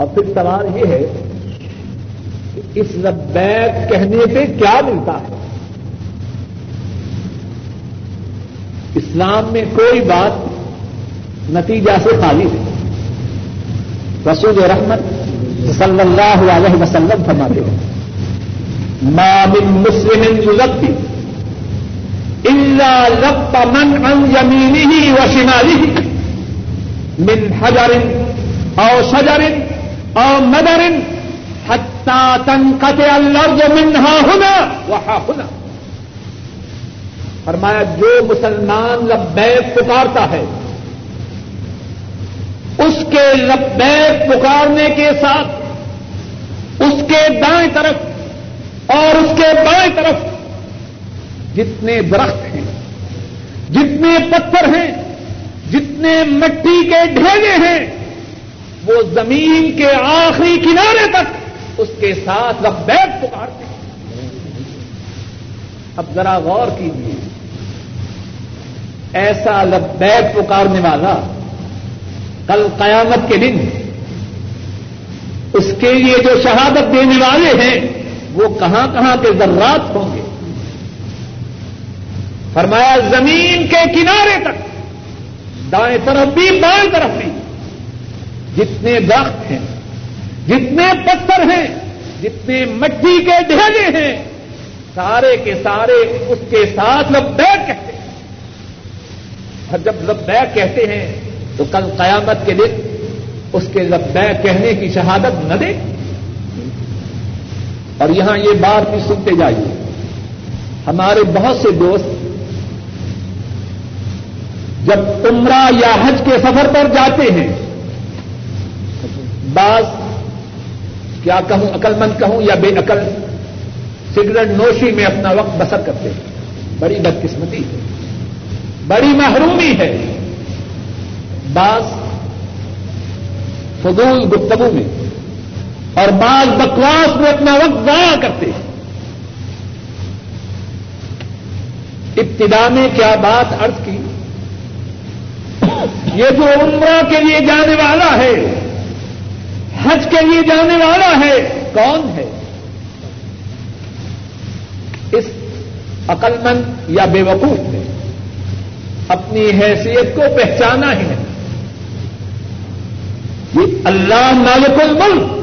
اور پھر سوال یہ ہے کہ اس لبیک کہنے سے کیا ملتا ہے؟ اسلام میں کوئی بات نتیجہ سے خالی ہے رسول رحمت صلی اللہ علیہ وسلم فرماتے ہیں، ما من مسلم يلقي الا لق من عن يمينه وشماله من حجر او شجر او مدر حتى تنقطع الارض منها هنا وها هنا. فرمایا، جو مسلمان لبیک پکارتا ہے، اس کے لبیک پکارنے کے ساتھ، اس کے دائیں طرف اور اس کے بائیں طرف جتنے درخت ہیں، جتنے پتھر ہیں، جتنے مٹی کے ڈھیلے ہیں وہ زمین کے آخری کنارے تک اس کے ساتھ لبیک پکارتے ہیں۔ اب ذرا غور کیجیے۔ ایسا لبیک پکارنے والا کل قیامت کے دن اس کے لیے جو شہادت دینے والے ہیں، وہ کہاں کہاں کے ذرات ہوں گے؟ فرمایا، زمین کے کنارے تک، دائیں طرف بھی، بائیں طرف بھی۔ جتنے درخت ہیں، جتنے پتھر ہیں، جتنے مٹی کے ڈھیلے ہیں، سارے کے سارے اس کے ساتھ لبیک کہتے ہیں۔ اور جب لبیک کہتے ہیں، تو کل قیامت کے دن اس کے لبیک کہنے کی شہادت نہ دے اور یہاں یہ بات بھی سنتے جائیے۔ ہمارے بہت سے دوست جب عمرہ یا حج کے سفر پر جاتے ہیں بعض کیا کہوں عقل مند کہوں یا بے عقل سگریٹ نوشی میں اپنا وقت بسر کرتے ہیں۔ بڑی بدقسمتی ہے۔ بڑی محرومی ہے۔ بعض فضول گفتگو میں اور بعض بکواس میں اپنا وقت ضائع کرتے ہیں۔ ابتدا میں کیا بات ارض کی؟ یہ جو عمرہ کے لیے جانے والا ہے حج کے لیے جانے والا ہے، کون ہے؟ اس عقل مند یا بے وقوف نے اپنی حیثیت کو پہچانا ہی نہیں۔ یہ اللہ مالک الملک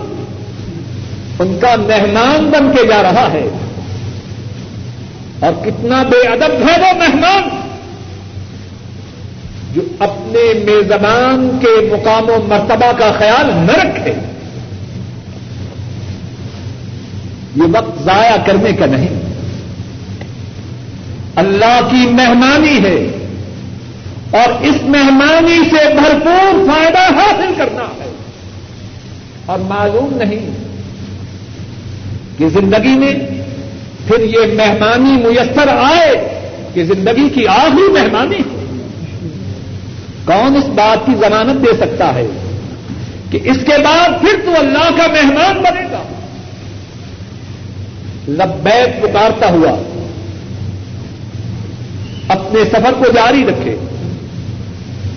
ان کا مہمان بن کے جا رہا ہے۔ اور کتنا بے ادب ہے وہ مہمان۔ جو اپنے میزبان کے مقام و مرتبہ کا خیال نہ رکھے۔ یہ وقت ضائع کرنے کا نہیں۔ اللہ کی مہمانی ہے اور اس مہمانی سے بھرپور فائدہ حاصل کرنا ہے۔ اور معلوم نہیں کہ زندگی میں پھر یہ مہمانی میسر آئے کہ زندگی کی آخری مہمانی ہے کون اس بات کی ضمانت دے سکتا ہے کہ اس کے بعد پھر تو اللہ کا مہمان بنے گا؟ لبیک پکارتا ہوا اپنے سفر کو جاری رکھے۔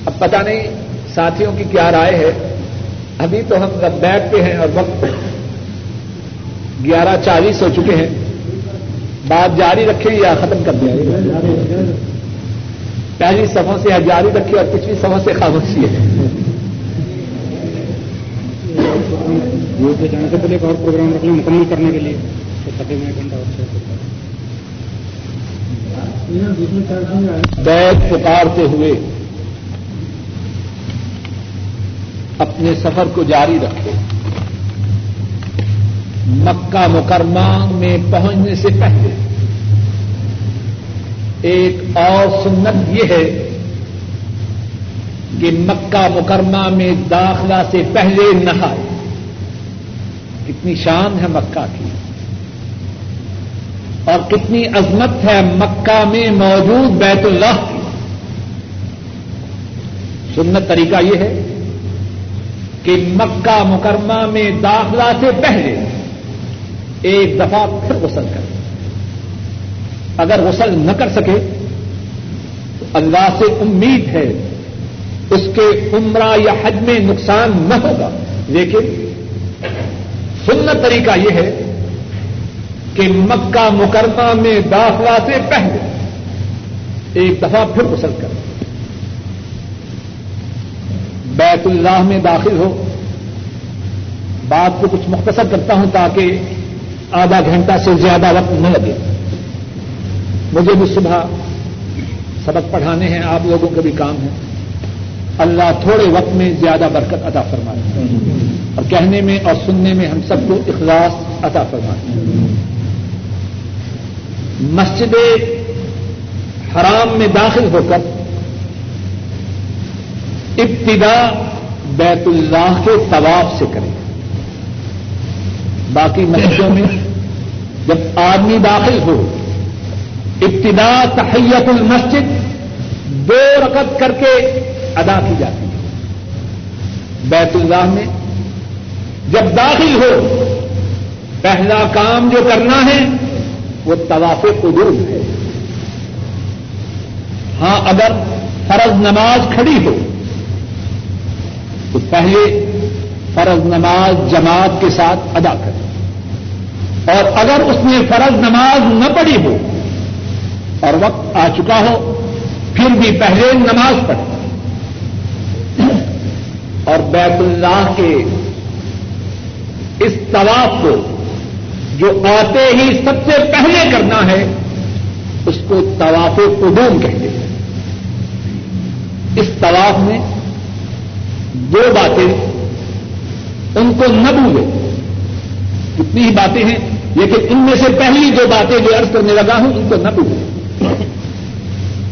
اب پتا نہیں ساتھیوں کی کیا رائے ہے۔ ابھی تو ہم لبیک پہ ہیں اور وقت گیارہ چالیس ہو چکے ہیں۔ بات جاری رکھیں یا ختم کر دیا پہلی سفوں سے جاری رکھی اور پچھلی سفوں سے خاموشی ہے۔ جانے سے پہلے ایک اور پروگرام رکھ لیں مکمل کرنے کے لیے بیگ پکارتے ہوئے اپنے سفر کو جاری رکھے مکہ مکرمہ میں پہنچنے سے پہلے ایک اور سنت یہ ہے کہ مکہ مکرمہ میں داخلہ سے پہلے نہائے کتنی شان ہے مکہ کی۔ اور کتنی عظمت ہے مکہ میں موجود بیت اللہ کی۔ سنت طریقہ یہ ہے کہ مکہ مکرمہ میں داخلہ سے پہلے ایک دفعہ پھر غسل کرے اگر غسل نہ کر سکے تو اللہ سے امید ہے اس کے عمرہ یا حج میں نقصان نہ ہوگا۔ لیکن سنت طریقہ یہ ہے کہ مکہ مکرمہ میں داخلہ سے پہلے ایک دفعہ پھر غسل کر۔ بیت اللہ میں داخل ہو۔ بات کو کچھ مختصر کرتا ہوں تاکہ آدھا گھنٹہ سے زیادہ وقت نہ لگے۔ مجھے بھی صبح سبق پڑھانے ہیں، آپ لوگوں کے بھی کام ہے اللہ تھوڑے وقت میں زیادہ برکت عطا فرمائے۔ اور کہنے میں اور سننے میں ہم سب کو اخلاص عطا فرمائے۔ مسجد حرام میں داخل ہو کر ابتدا بیت اللہ کے طواف سے کریں۔ باقی مسجدوں میں جب آدمی داخل ہو ابتدا تحیت المسجد دو رکت کر کے ادا کی جاتی ہے۔ بیت اللہ میں جب داخل ہو، پہلا کام جو کرنا ہے، وہ طواف قدوم ہے۔ ہاں اگر فرض نماز کھڑی ہو، تو پہلے فرض نماز جماعت کے ساتھ ادا کرے اور اگر اس نے فرض نماز نہ پڑھی ہو اور وقت آ چکا ہو، پھر بھی پہلے نماز پڑھے اور بیت اللہ کے اس طواف کو جو آتے ہی سب سے پہلے کرنا ہے، اس کو طواف قدوم کہتے ہیں۔ اس طواف میں دو باتیں ان کو نہ بھولے کتنی ہی باتیں ہیں، لیکن ان میں سے پہلی جو باتیں جو عرض کرنے لگا ہوں، ان کو نہ بھولے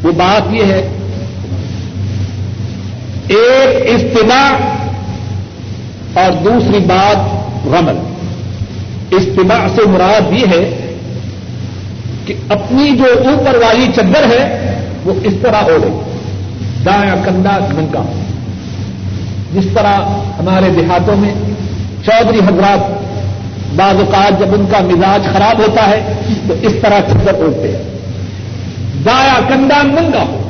وہ بات یہ ہے، ایک استدا اور دوسری بات رمل استماع سے مراد یہ ہے کہ اپنی جو اوپر والی چدر ہے، وہ اس طرح اوڑے دایا کندھا ننگا جس طرح ہمارے دیہاتوں میں چودھری حضرات، بعض اوقات جب ان کا مزاج خراب ہوتا ہے، تو اس طرح چدر اوڑھتے ہیں۔ دایا کندھا ننگا ہو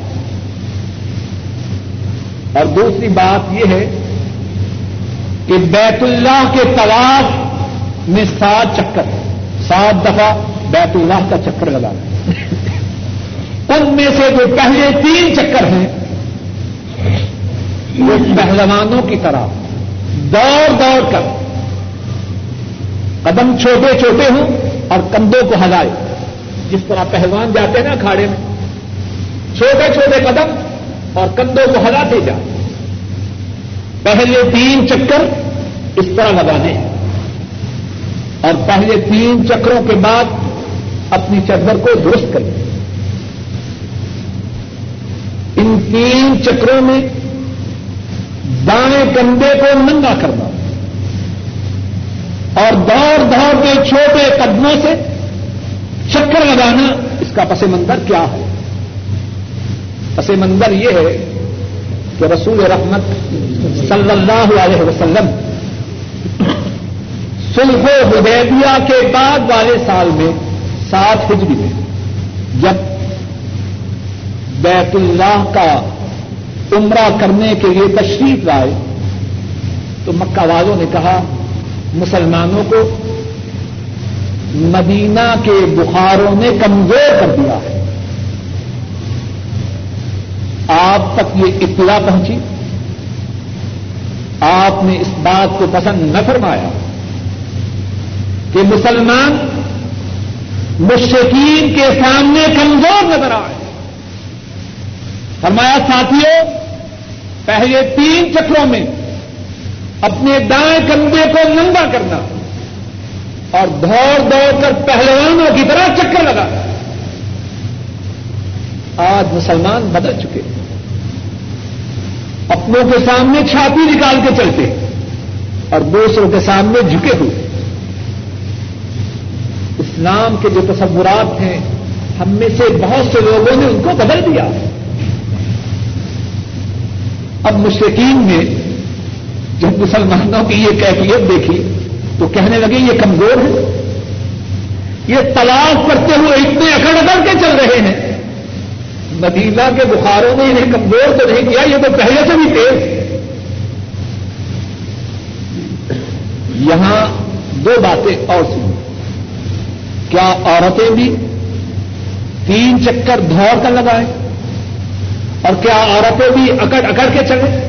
اور دوسری بات یہ ہے کہ بیت اللہ کے طواف میں سات چکر سات دفعہ بیت اللہ کا چکر لگانا ان میں سے جو پہلے تین چکر ہیں، وہ پہلوانوں کی طرح دوڑ دوڑ کر قدم چھوٹے چھوٹے ہوں اور کندھوں کو ہلائے۔ جس طرح پہلوان جاتے ہیں نا کھاڑے میں چھوٹے چھوٹے قدم اور کندھوں کو ہلاتے جائیں پہلے تین چکر اس طرح لگانے۔ اور پہلے تین چکروں کے بعد اپنی چدر کو درست کریں۔ ان تین چکروں میں دائیں کندھے کو ننگا کرنا اور دوڑ دوڑ کے چھوٹے قدموں سے چکر لگانا اس کا پس منظر کیا ہے؟ پس منظر یہ ہے کہ رسول رحمت صلی اللہ علیہ وسلم سلح حدیبیہ کے بعد والے سال میں سات ہجری میں جب بیت اللہ کا عمرہ کرنے کے لیے تشریف لائے تو مکہ والوں نے کہا، مسلمانوں کو مدینہ کے بخاروں نے کمزور کر دیا ہے۔ آپ تک یہ اطلاع پہنچی۔ آپ نے اس بات کو پسند نہ فرمایا کہ مسلمان مشکین کے سامنے کمزور نظر آئے۔ فرمایا ساتھیوں پہلے تین چکروں میں اپنے دائیں کندھے کو ننگا کرنا اور دوڑ دوڑ کر پہلوانوں کی طرح چکر لگا آج مسلمان بدل چکے۔ اپنوں کے سامنے چھاتی نکال کے چلتے اور دوسروں کے سامنے جھکے ہوئے۔ اسلام کے جو تصورات ہیں، ہم میں سے بہت سے لوگوں نے ان کو بدل دیا۔ اب مشرقین نے جب مسلمانوں کی یہ کیفیت دیکھی تو کہنے لگے، یہ کمزور ہے یہ تلاش کرتے ہوئے اتنے اکڑ اکڑ کے چل رہے ہیں۔ مدینہ کے بخاروں نے انہیں کمزور تو نہیں کیا، یہ تو پہلے سے بھی تیز یہاں دو باتیں اور سنی کیا عورتیں بھی تین چکر دوڑ کر لگائیں؟ اور کیا عورتیں بھی اکڑ اکڑ کے چلیں؟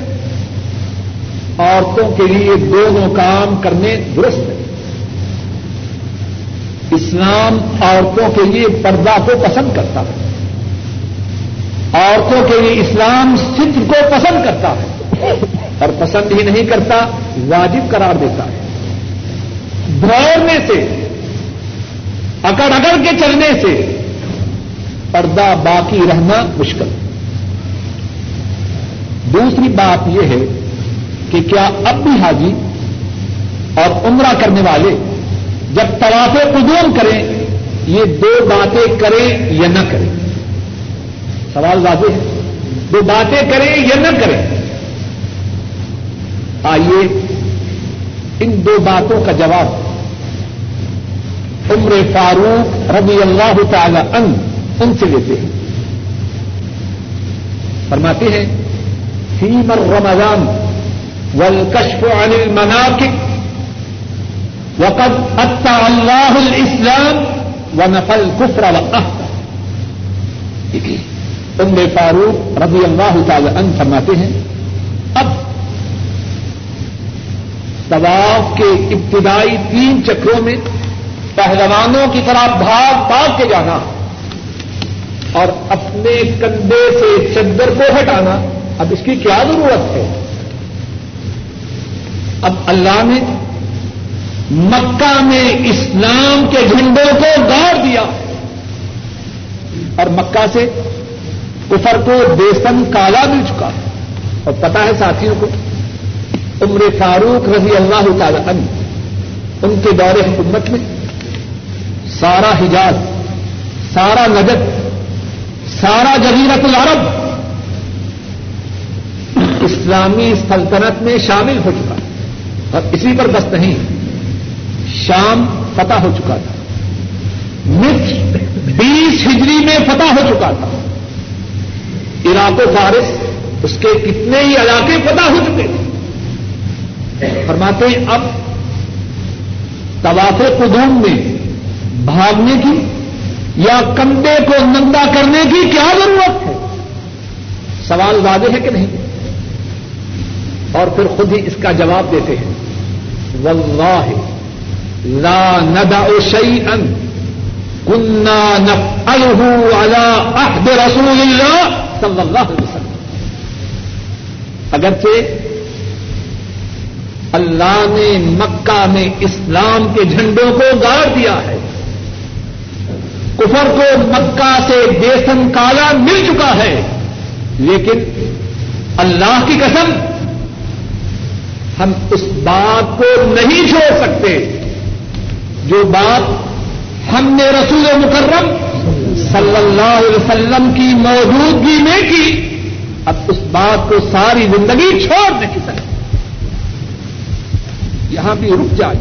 عورتوں کے لیے دونوں کام کرنے درست ہے اسلام عورتوں کے لیے پردہ کو پسند کرتا ہے۔ عورتوں کے لیے اسلام ستر کو پسند کرتا ہے اور پسند ہی نہیں کرتا، واجب قرار دیتا ہے۔ دوڑنے سے، اکڑ اکڑ کے چلنے سے پردہ باقی رہنا مشکل۔ دوسری بات یہ ہے کہ کیا اب بھی حاجی اور عمرہ کرنے والے جب طواف قدوم کریں، یہ دو باتیں کریں یا نہ کریں؟ سوال واضح ہے۔ دو باتیں کریں یا نہ کریں۔ آئیے ان دو باتوں کا جواب۔ عمر فاروق رضی اللہ تعالی ان ان سے لیتے ہیں۔ فرماتے ہیں فیمر رمضان والکشف عن المناقب وقد اتى اللہ الاسلام ونفى الكفر والاحد ام فاروق رضی اللہ تعالی عنہ فرماتے ہیں، اب طواف کے ابتدائی تین چکروں میں پہلوانوں کی طرح بھاگ بھاگ کے جانا اور اپنے کندھے سے چدر کو ہٹانا، اب اس کی کیا ضرورت ہے؟ اب اللہ نے مکہ میں اسلام کے جھنڈوں کو گاڑ دیا اور مکہ سے کفر کو بیسن کالا مل چکا۔ اور پتا ہے ساتھیوں کو، عمر فاروق رضی اللہ تعالی عنہ، ان کے دور حکومت میں سارا حجاز، سارا نجد، سارا جزیرت العرب اسلامی سلطنت میں شامل ہو چکا۔ اور اسی پر بس نہیں، شام فتح ہو چکا تھا۔ مصر بیس ہجری میں فتح ہو چکا تھا۔ عراق و فارس، اس کے کتنے ہی علاقے فتح ہو چکے تھے فرماتے ہیں، اب طواف قدوم میں بھاگنے کی یا کندھے کو نندا کرنے کی کیا ضرورت ہے؟ سوال واضح ہے کہ نہیں؟ اور پھر خود ہی اس کا جواب دیتے ہیں۔ واللہ، لا ندع شيئا كنا نفعله على عهد رسول الله صلی اللہ علیہ وسلم۔ اگرچہ اللہ نے مکہ میں اسلام کے جھنڈوں کو گاڑ دیا ہے، کفر کو مکہ سے بیسن کالا مل چکا ہے، لیکن اللہ کی قسم ہم اس بات کو نہیں چھوڑ سکتے، جو بات ہم نے رسول مکرم صلی اللہ علیہ وسلم کی موجودگی میں کی، اب اس بات کو ساری زندگی چھوڑ نہیں سکتے یہاں بھی رک جائے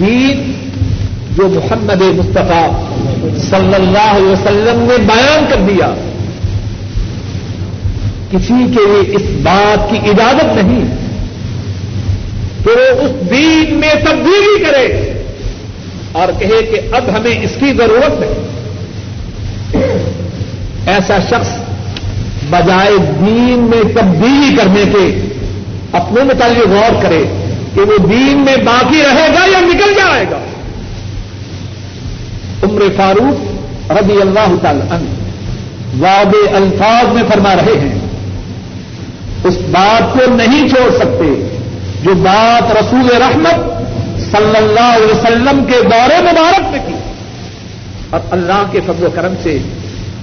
دین جو محمد مصطفیٰ صلی اللہ علیہ وسلم نے بیان کر دیا۔ کسی کے لیے اس بات کی اجازت نہیں کہ وہ اس دین میں تبدیلی کرے اور کہے کہ اب ہمیں اس کی ضرورت نہیں۔ ایسا شخص بجائے دین میں تبدیلی کرنے کے اپنے متعلق غور کرے کہ وہ دین میں باقی رہے گا یا نکل جائے گا۔ عمر فاروق رضی اللہ تعالی عنہ واب الفاظ میں فرما رہے ہیں اس بات کو نہیں چھوڑ سکتے جو بات رسول رحمت صلی اللہ علیہ وسلم کے دور مبارک میں کی۔ اور اللہ کے فضل و کرم سے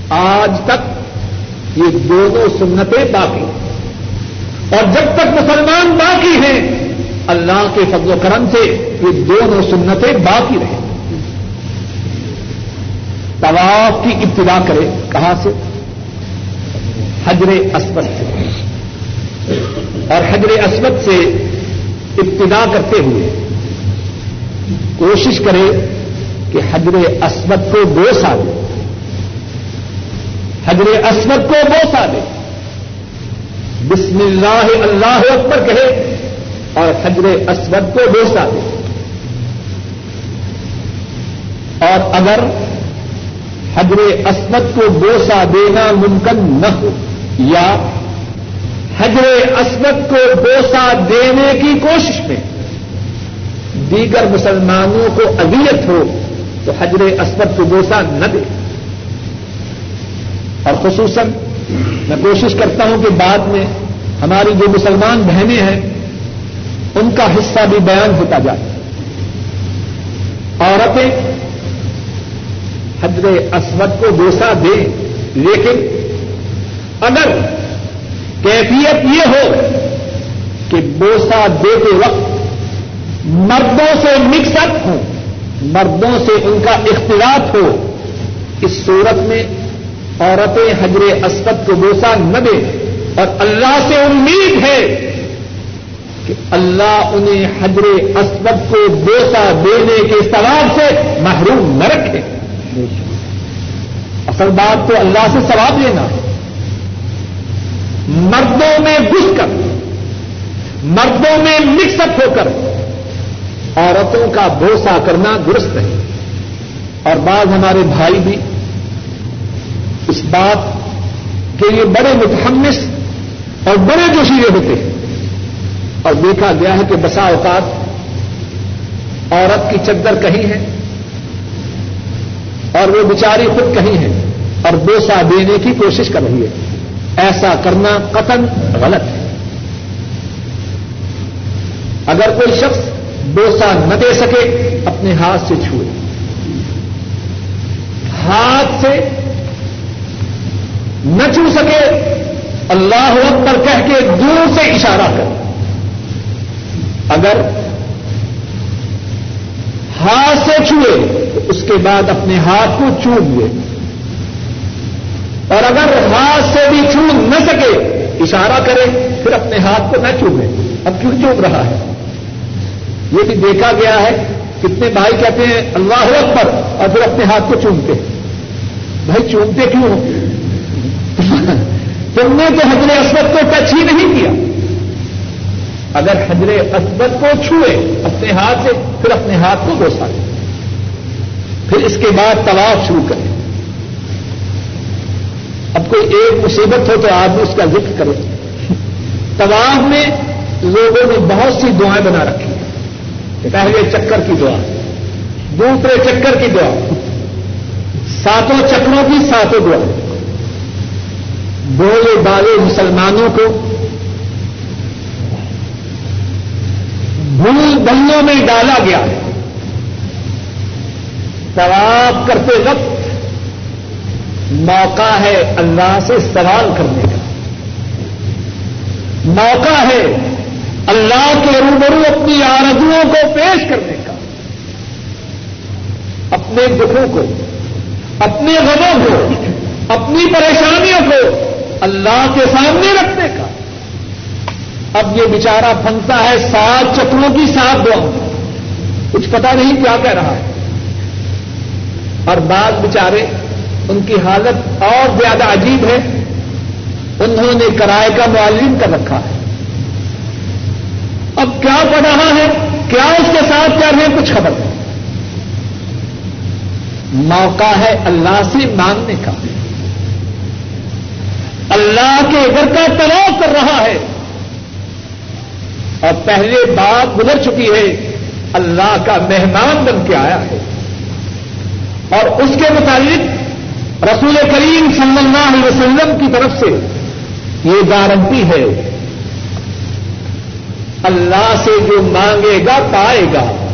آج تک یہ دونوں سنتیں باقی اور جب تک مسلمان باقی ہیں، اللہ کے فضل و کرم سے یہ دونوں سنتیں باقی رہیں۔ طواف کی ابتدا کرے کہاں سے؟ حجر اسود سے۔ اور حجر اسود سے ابتدا کرتے ہوئے کوشش کرے کہ حجر اسود کو دو سال حجر اسود کو بوسا دے۔ بسم اللہ اللہ اکبر کہے اور حجر اسود کو بوسا دے۔ اور اگر حجر اسود کو بوسا دینا ممکن نہ ہو یا حجر اسود کو بوسا دینے کی کوشش میں دیگر مسلمانوں کو اذیت ہو تو حجر اسود کو بوسا نہ دے۔ اور خصوصاً میں کوشش کرتا ہوں کہ بعد میں ہماری جو مسلمان بہنیں ہیں، ان کا حصہ بھی بیان ہوتا جائے۔ عورتیں حجر اسود کو بوسا دے لیکن اگر کیفیت یہ ہو کہ بوسا دیتے وقت مردوں سے مکس اپ ہوں مردوں سے ان کا اختلاف ہو۔ اس صورت میں عورتیں حجر اسود کو بوسا نہ دیں۔ اور اللہ سے امید ہے کہ اللہ انہیں حجر اسود کو بوسا دینے کے ثواب سے محروم نہ رکھے۔ اصل بات تو اللہ سے ثواب لینا۔ ہے مردوں میں گھس کر، مردوں میں مکس اپ ہو کر عورتوں کا بھوسا کرنا درست ہے اور بعض ہمارے بھائی بھی اس بات کے لیے بڑے متحمس اور بڑے جوشیلے ہوتے ہیں۔ اور دیکھا گیا ہے کہ بسا اوقات عورت کی چدر کہیں ہے اور وہ بیچاری خود کہیں ہے اور بوسا دینے کی کوشش کر رہی ہے۔ ایسا کرنا قتل غلط ہے۔ اگر کوئی شخص ڈوسا نہ دے سکے، اپنے ہاتھ سے چھوئے۔ ہاتھ سے نہ چھو سکے، اللہ اکبر کہہ کے دور سے اشارہ کر۔ اگر ہاتھ سے چھوئے، تو اس کے بعد اپنے ہاتھ کو چوم لے۔ اور اگر ہاتھ سے بھی چوم نہ سکے، اشارہ کرے، پھر اپنے ہاتھ کو نہ چومے۔ اب کیوں چوم رہا ہے؟ یہ بھی دیکھا گیا ہے، کتنے بھائی کہتے ہیں، اللہ اکبر، اور پھر اپنے ہاتھ کو چومتے۔ بھائی، چومتے کیوں تم نے تو حجر اسود کو ٹچ ہی نہیں کیا۔ اگر حجر اسود کو چھوئے اپنے ہاتھ سے، پھر اپنے ہاتھ کو گوسا پھر اس کے بعد طواف شروع کریں۔ اب کوئی ایک مصیبت ہو تو آدمی اس کا ذکر کرے۔ طواف میں لوگوں نے بہت سی دعائیں بنا رکھی ہیں۔ پہلے چکر کی دعا، دوسرے چکر کی دعا، ساتوں چکروں کی ساتوں دعا۔ بولے بالے مسلمانوں کو، بھول بلوں میں ڈالا گیا۔ طواف کرتے وقت موقع ہے اللہ سے سوال کرنے کا۔ موقع ہے اللہ کے روبرو اپنی آرزوؤں کو پیش کرنے کا۔ اپنے دکھوں کو، اپنے غموں کو، اپنی پریشانیوں کو اللہ کے سامنے رکھنے کا۔ اب یہ بیچارہ پھنسا ہے سات چکروں کی سات دعاؤں کچھ پتا نہیں کیا کہہ رہا ہے۔ اور بعض بیچارے ان کی حالت اور زیادہ عجیب ہے۔ انہوں نے کرائے کا معلم کر رکھا ہے۔ اب کیا پڑھ رہا ہے؟ کیا اس کے ساتھ کیا رہے کچھ خبر نہیں۔ موقع ہے اللہ سے مانگنے کا۔ اللہ کے گھر کا تلاؤ کر رہا ہے۔ اور پہلے بات گزر چکی ہے۔ اللہ کا مہمان بن کے آیا ہے۔ اور اس کے متعلق رسول کریم صلی اللہ علیہ وسلم کی طرف سے یہ گارنٹی ہے۔ اللہ سے جو مانگے گا، پائے گا۔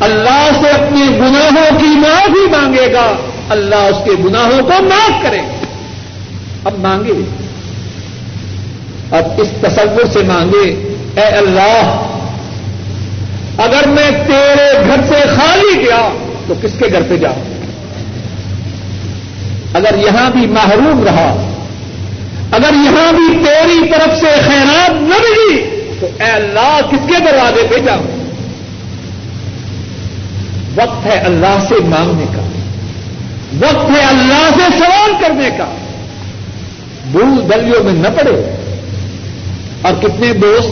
اللہ سے اپنے گناہوں کی معافی مانگے گا۔ اللہ اس کے گناہوں کو معاف کرے۔ گا اب مانگے۔ اب اس تصور سے مانگے، اے اللہ، اگر میں تیرے گھر سے خالی گیا تو کس کے گھر پہ جاؤں؟ اگر یہاں بھی محروم رہا، اگر یہاں بھی تیری طرف سے خیرات نہ ملی، تو اے اللہ کس کے دروازے پہ جاؤں وقت ہے اللہ سے مانگنے کا، وقت ہے اللہ سے سوال کرنے کا۔ بھول دلیوں میں نہ پڑے۔ اور کتنے دوست،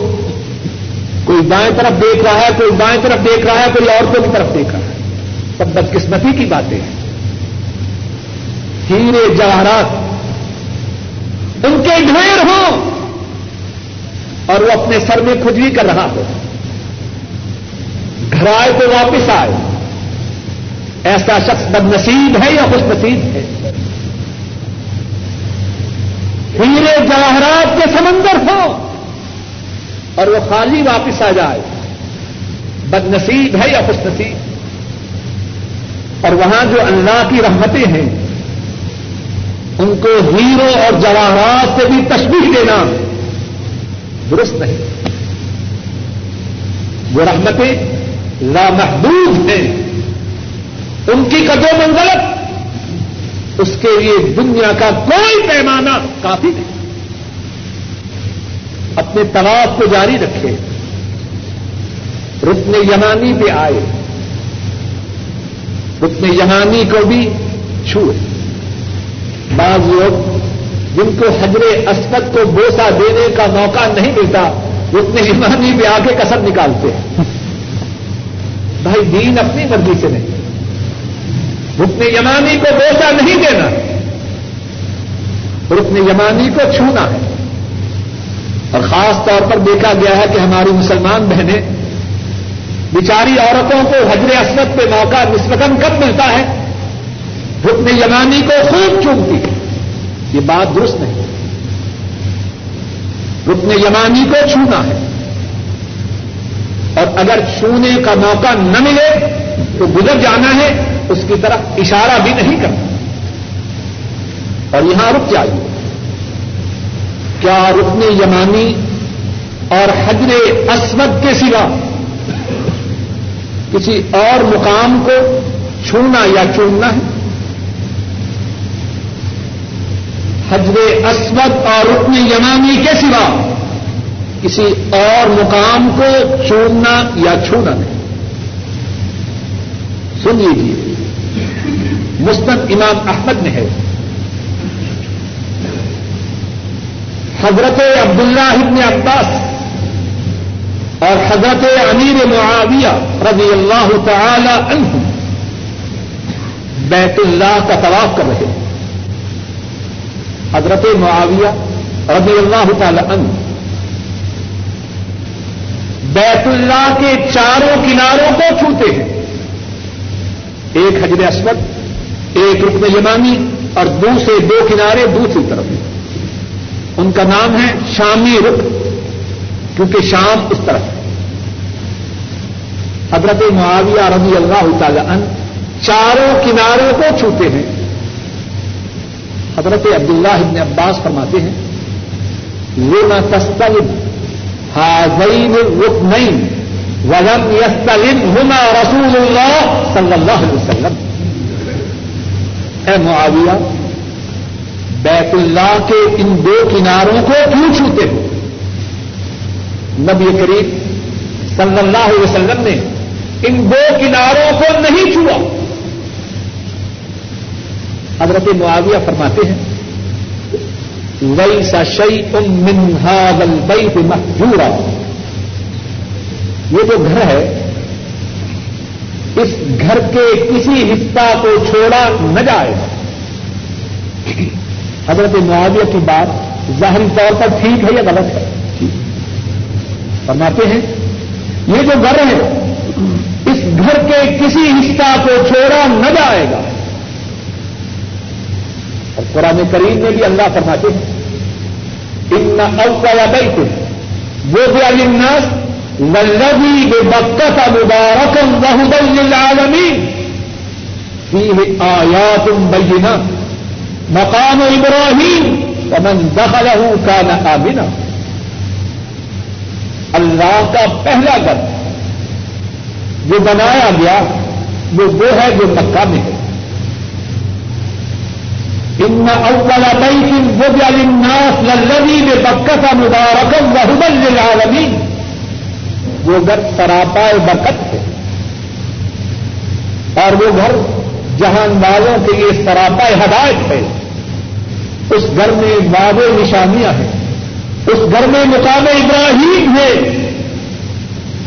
کوئی دائیں طرف دیکھ رہا ہے، کوئی بائیں طرف دیکھ رہا ہے، کوئی عورتوں کی طرف دیکھ رہا ہے۔ سب بدقسمتی کی باتیں ہیں۔ ہیرے جواہرات ان کے ڈھیر ہوں۔ اور وہ اپنے سر میں کھجلی کر رہا ہو گھر آئے تو واپس آئے۔ ایسا شخص بد نصیب ہے یا خوش نصیب ہے؟ ہیرے جواہرات کے سمندر ہو۔ اور وہ خالی واپس آ جائے۔ بد نصیب ہے یا خوش نصیب؟ اور وہاں جو اللہ کی رحمتیں ہیں ان کو ہیرو اور جواہرات سے بھی تشبیح دینا درست نہیں۔ وہ رحمتیں لامحدود ہیں۔ ان کی قدر منزلت، اس کے لیے دنیا کا کوئی پیمانہ کافی نہیں۔ اپنے طواف کو جاری رکھے۔ رکن یمانی پہ آئے۔ رکن یمانی کو بھی چھوئے۔ بعض لوگ جن کو حجر اسمت کو بوسا دینے کا موقع نہیں ملتا، وہ اتنے ایمانی پہ آ کے کسر نکالتے ہیں۔ بھائی، دین اپنی مرضی سے نہیں۔ رکن یمانی کو بوسا نہیں دینا رکن یمانی کو چھونا ہے۔ اور خاص طور پر دیکھا گیا ہے کہ ہماری مسلمان بہنیں بیچاری عورتوں کو حجر اسمت پہ موقع نسبتاً کب ملتا ہے۔ رکن یمانی کو خوب چومتی ہے۔ یہ بات درست نہیں۔ رکن یمانی کو چھونا ہے۔ اور اگر چھونے کا موقع نہ ملے تو گزر جانا ہے، اس کی طرف اشارہ بھی نہیں کرنا۔ اور یہاں رک جائیے۔ کیا رکن یمانی اور حجر اسمد کے سوا کسی اور مقام کو چھونا یا چوننا ہے؟ حجر اسود اور رکن یمانی کے سوا کسی اور مقام کو چوننا یا چھونا نہیں۔ سن لیجیے مستق امام احمد نے ہے۔ حضرت عبداللہ ابن عباس اور حضرت امیر معاویہ رضی اللہ تعالی عنہ بیت اللہ کا طواف کر رہے ہیں۔ حضرت معاویہ رضی اللہ تعالی عنہ، بیت اللہ کے چاروں کناروں کو چھوتے ہیں۔ ایک حجر اسود، ایک رکن یمانی اور دوسرے دو کنارے دوسری طرف۔ ان کا نام ہے شامی رک کیونکہ شام اس طرف۔ ہے حضرت معاویہ رضی اللہ تعالی عنہ چاروں کناروں کو چھوتے ہیں۔ حضرت عبداللہ ابن عباس فرماتے ہیں وہ نہ تستلم حاضین رکنین ولم یستلم ہما رسول اللہ صلی اللہ علیہ وسلم. اے معاویہ، بیت اللہ کے ان دو کناروں کو کیوں چھوتے ہو؟ نبی کریم صلی اللہ علیہ وسلم نے ان دو کناروں کو نہیں چھوا۔ حضرت معاویہ فرماتے ہیں وئی سا شعی ام منہا بئی محجورا یہ جو گھر ہے، اس گھر کے کسی حصہ کو چھوڑا نہ جائے۔ حضرت معاویہ کی بات ظاہری طور پر ٹھیک ہے یا غلط ہے؟ فرماتے ہیں، یہ جو گھر ہے، اس گھر کے کسی حصہ کو چھوڑا نہ جائے گا۔ قرآن کریم میں بھی اللہ فرماتے ہیں۔ ان اوکا بیت وہ بھی الناس۔ والذی ببکت مبارکا وہدا للعالمین فیہ آیات بینہ مقام ابراہیم ومن دخلہ کان آمنا۔ اللہ کا پہلا گھر۔ جو بنایا گیا، وہ وہ ہے جو مکہ میں ہے۔ ان اول بیت وضع للناس للذی ببکت مبارکا وهدى للعالمین وہ گھر سراپا برکت ہے۔ اور وہ گھر جہان والوں کے لیے سراپا ہدایت ہے۔ اس گھر میں باب نشانیاں ہیں۔ اس گھر میں مقام ابراہیم ہے۔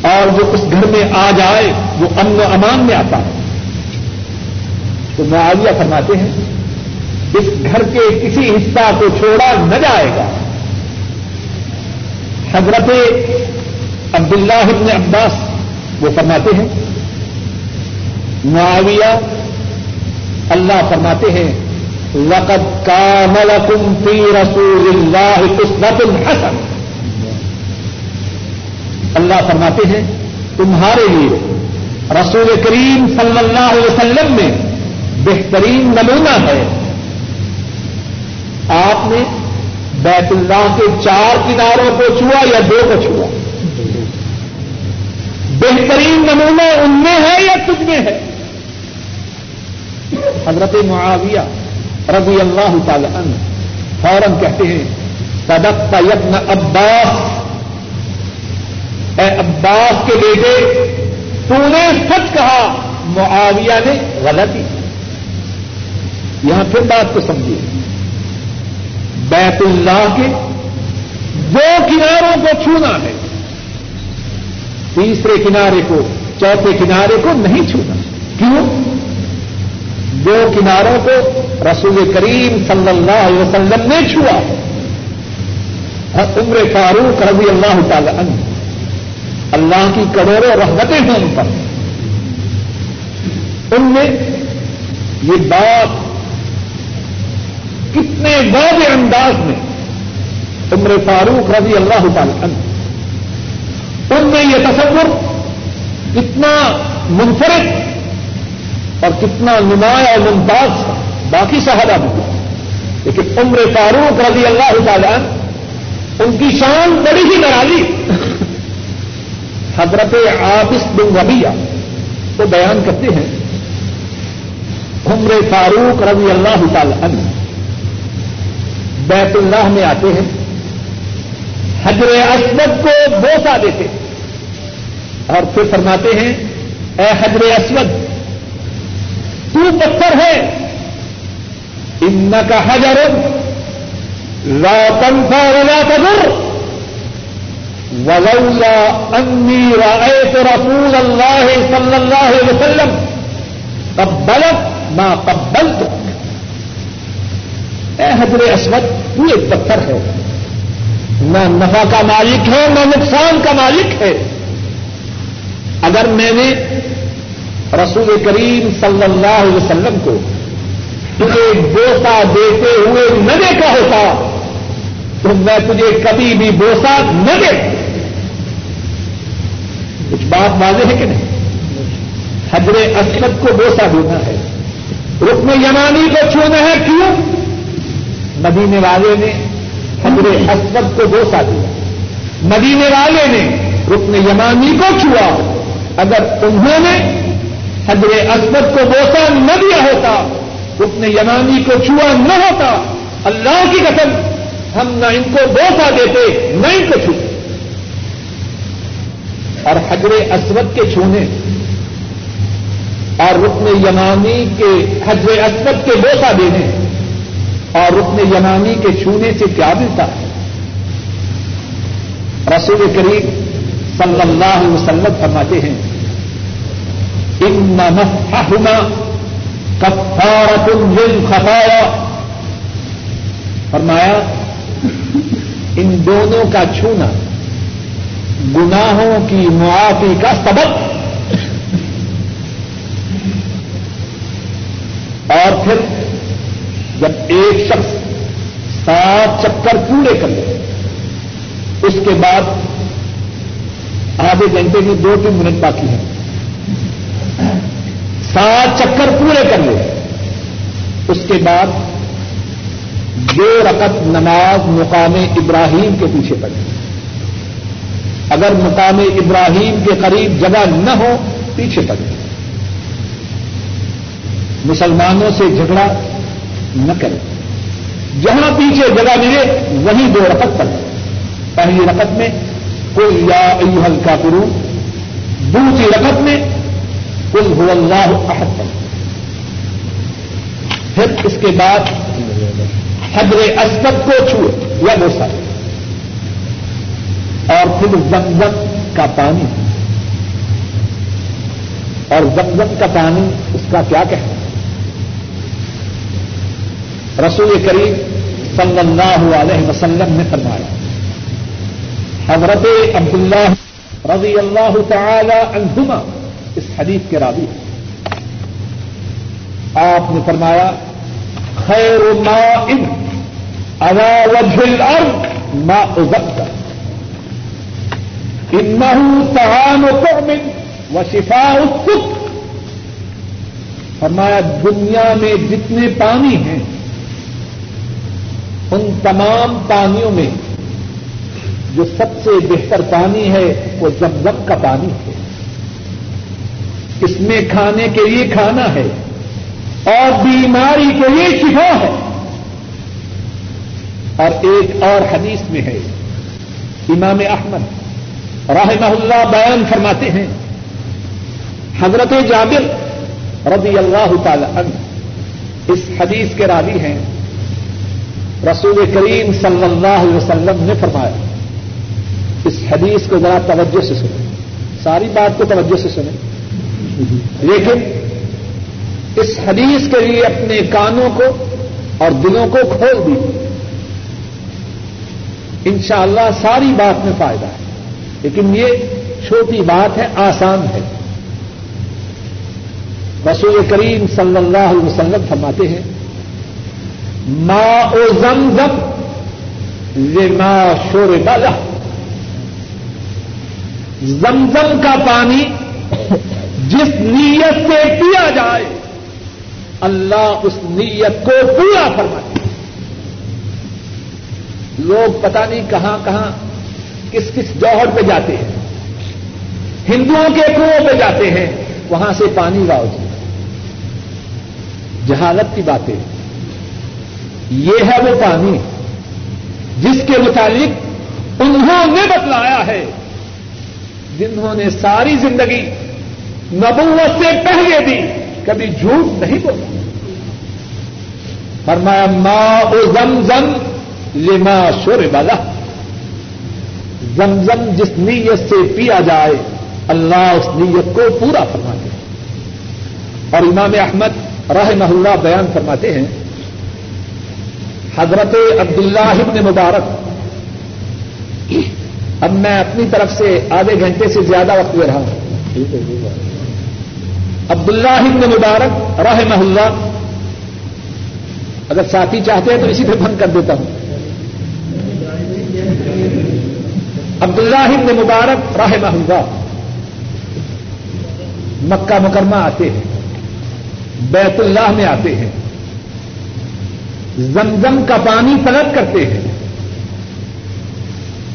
اور جو اس گھر میں آ جائے، وہ امن و امان میں آتا ہے۔ تو معاویہ فرماتے ہیں اس گھر کے کسی حصہ کو چھوڑا نہ جائے گا۔ حضرت عبداللہ ابن عباس وہ فرماتے ہیں، معاویہ اللہ فرماتے ہیں، لقد کاملکم فی رسول اللہ قسمت الحسن اللہ فرماتے ہیں، تمہارے لیے رسول کریم صلی اللہ علیہ وسلم میں بہترین نمونہ ہے۔ آپ نے بیت اللہ کے چار کناروں کو چھوا یا دو کو چھوا؟ بہترین نمونہ ان میں ہے یا تجھ میں ہے؟ حضرت معاویہ رضی اللہ تعالی عنہ فوراً کہتے ہیں صدق یبن عباس۔ اے عباس کے بیٹے تو نے سچ کہا، معاویہ نے غلطی۔ یہاں پھر بات کو سمجھیے۔ بیت اللہ کے دو کناروں کو چھونا ہے۔ تیسرے کنارے کو، چوتھے کنارے کو نہیں چھونا۔ کیوں؟ دو کناروں کو رسول کریم صلی اللہ علیہ وسلم نے چھوا۔ اور عمر فاروق رضی اللہ تعالی عنہ۔ اللہ کی کروڑوں رحمتیں ہیں ان پر۔ ان میں یہ بات کتنے واضح انداز میں عمر فاروق رضی اللہ تعالی عنہ ان میں یہ تصور کتنا منفرد اور کتنا نمایاں اور ممتاز باقی صحابہ بھی لیکن عمر فاروق رضی اللہ تعالی عنہ ان کی شان بڑی ہی نرالی۔ حضرت عابس بن ربیہ وہ بیان کرتے ہیں، عمر فاروق رضی اللہ تعالی عنہ بیت اللہ میں آتے ہیں۔ حجر اسود کو بوسا دیتے اور پھر فرماتے ہیں، اے حجر اسود، تو پتھر ہے۔ ان کا حجر لا تنفع ولا تضر۔ ولولا انی رأيت رسول اللہ صلی اللہ علیہ وسلم قبلت ما قبلتك اے حضر اسود تو ایک پتھر ہے۔ نہ نفع کا مالک ہے، نہ نقصان کا مالک ہے۔ اگر میں نے رسول کریم صلی اللہ علیہ وسلم کو تجھے بوسا دیتے ہوئے نہ دیکھا ہوتا، تو میں تجھے کبھی بھی بوسا نہ دے کچھ بات واضح ہے کہ نہیں؟ حضر اسود کو بوسا دینا ہے۔ رکن یمانی کو چھونا ہے، کیوں؟ مدینے والے نے حضر اسود کو بوسا دیا۔ مدینے والے نے رکن یمانی کو چھوا۔ اگر انہوں نے حضر اسود کو بوسا نہ دیا ہوتا رکن یمانی کو چھوا نہ ہوتا اللہ کی قسم ہم نہ ان کو بوسا دیتے نہ ان کو چھوتے۔ اور حجر اسود کے چھونے اور رکن یمانی کے حجر اسود کے بوسا دینے۔ اور رکن یمانی کے چھونے سے کیا ملتا ہے؟ رسول کریم صلی اللہ علیہ وسلم فرماتے ہیں ان مسحما کفارت خطایا فرمایا، ان دونوں کا چھونا گناہوں کی معافی کا سبب. اور پھر جب ایک شخص سات چکر پورے کر لے، اس کے بعد آدھے گھنٹے میں دو تین منٹ باقی ہے سات چکر پورے کر لے، اس کے بعد جو رقط نماز مقام ابراہیم کے پیچھے پڑے اگر مقام ابراہیم کے قریب جگہ نہ ہو، پیچھے پڑے مسلمانوں سے جھگڑا نہ کرے۔ جہاں پیچھے جگہ ملے، وہیں دو رقط پڑے پہلی رقط میں کوئی یا ایوہل کا گرو دوسری رقط میں کل ہو اللہ احد پڑے پھر اس کے بعد حضر اسود کو چھوئے، یا بوسا اور پھر زمزم کا پانی۔ اور زمزم کا پانی، اس کا کیا کہنا رسول کریم صلی اللہ علیہ وسلم نے فرمایا، حضرت عبداللہ رضی اللہ تعالی عنہما اس حدیث کے راوی آپ نے فرمایا، خیر ماء على وجه الارض ماء زمزم انه طعام قوم وشفاء السق فرمایا، دنیا میں جتنے پانی ہیں ان تمام پانیوں میں جو سب سے بہتر پانی ہے وہ زمزم کا پانی ہے۔ اس میں کھانے کے لیے کھانا ہے اور بیماری کے لیے شفا ہے۔ اور ایک اور حدیث میں ہے۔ امام احمد رحمہ اللہ بیان فرماتے ہیں۔ حضرت جابر رضی اللہ تعالی عنہ اس حدیث کے راوی ہیں۔ رسول کریم صلی اللہ علیہ وسلم نے فرمایا، اس حدیث کو ذرا توجہ سے سنیں۔ ساری بات کو توجہ سے سنیں۔ لیکن اس حدیث کے لیے اپنے کانوں کو اور دلوں کو کھول دی انشاءاللہ اللہ ساری بات میں فائدہ ہے۔ لیکن یہ چھوٹی بات ہے، آسان ہے۔ رسول کریم صلی اللہ علیہ وسلم فرماتے ہیں ما او زم زم لما شور بالا زمزم کا پانی جس نیت سے پیا جائے، اللہ اس نیت کو پورا فرمائے۔ لوگ پتہ نہیں کہاں کہاں کس کس جوہر پہ جاتے ہیں۔ ہندوؤں کے کنویں پہ جاتے ہیں، وہاں سے پانی لاؤ جی۔ جہالت کی باتیں۔ یہ ہے وہ پانی جس کے متعلق انہوں نے بتلایا ہے، جنہوں نے ساری زندگی نبوت سے پہلے بھی کبھی جھوٹ نہیں بولا۔ فرمایا ماں او زم زم لما شور بالا زمزم جس نیت سے پیا جائے، اللہ اس نیت کو پورا فرماتے ہیں۔ اور امام احمد راہ اللہ بیان فرماتے ہیں حضرت عبداللہ ابن مبارک۔ اب میں اپنی طرف سے آدھے گھنٹے سے زیادہ وقت دے رہا ہوں۔ عبداللہ ابن مبارک راہ اللہ۔ اگر ساتھی چاہتے ہیں تو اسی پہ بند کر دیتا ہوں۔ عبداللہ ابن مبارک راہ اللہ۔ مکہ مکرمہ آتے ہیں، بیت اللہ میں آتے ہیں۔ زمزم کا پانی طلب کرتے ہیں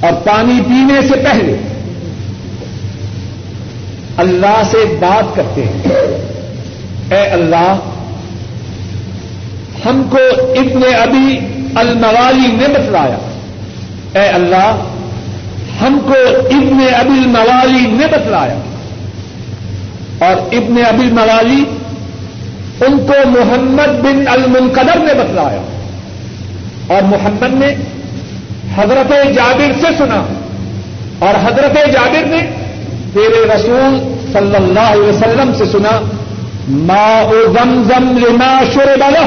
اور پانی پینے سے پہلے اللہ سے بات کرتے ہیں۔ اے اللہ، ہم کو ابن ابھی الموالی نے بتلایا۔ اے اللہ، ہم کو ابن ابی الموالی نے بتلایا۔ اور ابن ابی الموالی ان کو محمد بن المنقدر نے بتلایا اور محمد نے حضرت جابر سے سنا اور حضرت جابر نے تیرے رسول صلی اللہ علیہ وسلم سے سنا، ما او زمزم لما شور بالا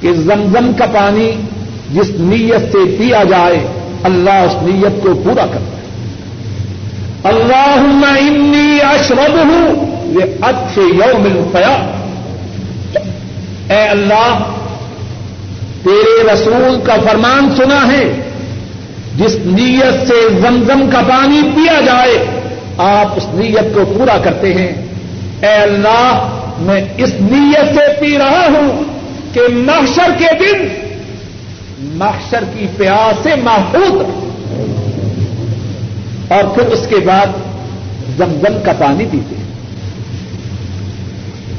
کہ زمزم کا پانی جس نیت سے پیا جائے، اللہ اس نیت کو پورا کرتا ہے۔ اللہ انی اشرب ہوں یہ اچھے یوم الفیا اے اللہ، تیرے رسول کا فرمان سنا ہے، جس نیت سے زمزم کا پانی پیا جائے، آپ اس نیت کو پورا کرتے ہیں۔ اے اللہ، میں اس نیت سے پی رہا ہوں کہ محشر کے دن محشر کی پیاس سے محفوظ اور پھر اس کے بعد زمزم کا پانی پیتے۔ ہیں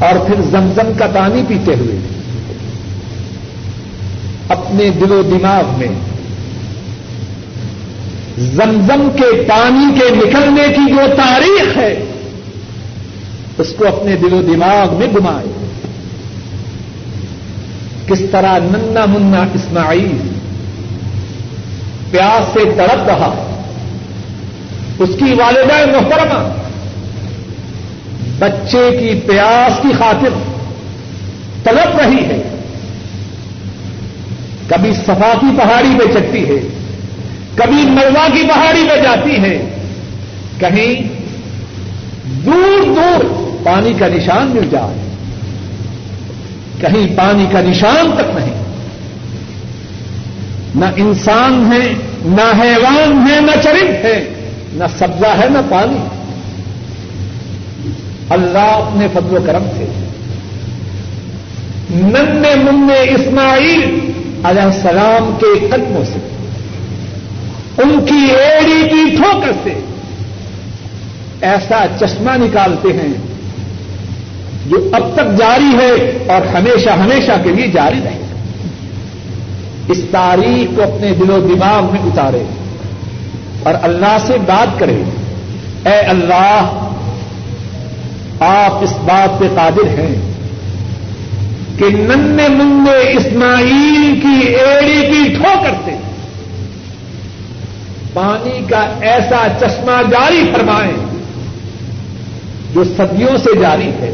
اور پھر زمزم کا پانی پیتے ہوئے اپنے دل و دماغ میں زمزم کے پانی کے نکلنے کی جو تاریخ ہے، اس کو اپنے دل و دماغ میں گمائے۔ کس طرح ننا منا اسماعیل، پیاس سے تڑپ رہا، اس کی والدہ محترمہ بچے کی پیاس کی خاطر تڑپ رہی ہے۔ کبھی صفا کی پہاڑی پہ چڑھتی ہے، کبھی مروا کی پہاڑی پہ جاتی ہے۔ کہیں دور دور پانی کا نشان مل جائے، کہیں پانی کا نشان تک نہیں۔ نہ انسان ہے، نہ حیوان ہے، نہ چرند ہے، نہ سبزہ ہے، نہ پانی۔ ہے اللہ اپنے فضل و کرم سے۔ نن من اسماعیل علیہ السلام کے قدموں سے۔ ان کی ایڑی کی ٹھوکر سے۔ ایسا چشمہ نکالتے ہیں جو اب تک جاری ہے اور ہمیشہ ہمیشہ کے لیے جاری رہے۔ اس تاریخ کو اپنے دل و دماغ میں اتارے اور اللہ سے بات کرے۔ اے اللہ آپ اس بات پہ قادر ہیں کہ نن من اسماعیل کی ایڑی کی ٹھوکر سے پانی کا ایسا چشمہ جاری فرمائیں جو صدیوں سے جاری ہے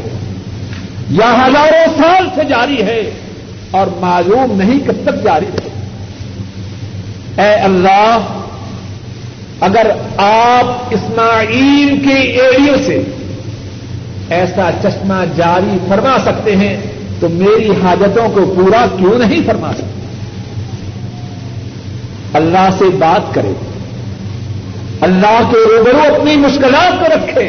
یا ہزاروں سال سے جاری ہے اور معلوم نہیں کب تک جاری رہے اے اللہ، اگر آپ اسماعیل کے ایریوں سے ایسا چشمہ جاری فرما سکتے ہیں تو میری حاجتوں کو پورا کیوں نہیں فرما سکتے؟ اللہ سے بات کرے، اللہ کے روبرو اپنی مشکلات کو رکھے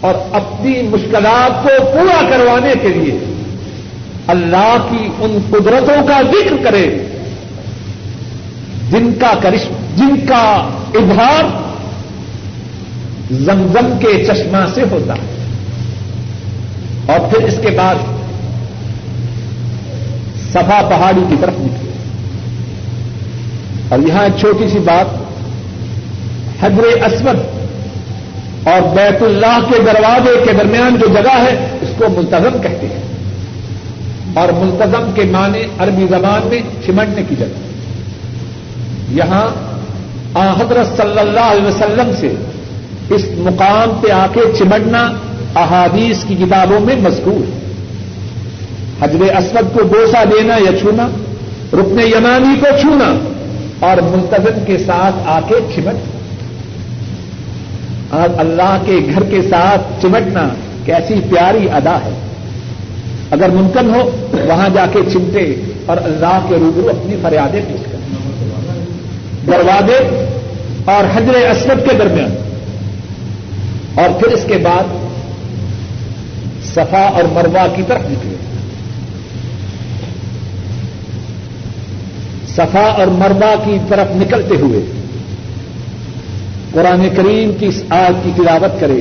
اور اپنی مشکلات کو پورا کروانے کے لیے اللہ کی ان قدرتوں کا ذکر کرے، جن کا کرشم جن کا اظہار زمزم کے چشمہ سے ہوتا ہے۔ اور پھر اس کے بعد سفا پہاڑی کی طرف نکلے۔ اور یہاں ایک چھوٹی سی بات حضر اسود اور بیت اللہ کے دروازے کے درمیان جو جگہ ہے، اس کو ملتظم کہتے ہیں۔ اور ملتظم کے معنی عربی زبان میں چمٹنے کی جگہ۔ یہاں حضرت صلی اللہ علیہ وسلم سے اس مقام پہ آ کے چمٹنا احادیث کی کتابوں میں مذکور ہے۔ حجر اسود کو بوسا دینا یا چھونا، رکن یمانی کو چھونا، اور ملتظم کے ساتھ آ کے چمٹنا۔ آج اللہ کے گھر کے ساتھ چمٹنا کیسی پیاری ادا ہے۔ اگر ممکن ہو، وہاں جا کے چمٹے اور اللہ کے روبرو اپنی فریادیں پیش کریں۔ دروازے اور حجر اسود کے درمیان۔ اور پھر اس کے بعد صفا اور مروا کی طرف نکلے۔ صفا اور مروا کی طرف نکلتے ہوئے قرآن کریم کی اس آگ کی تلاوت کرے۔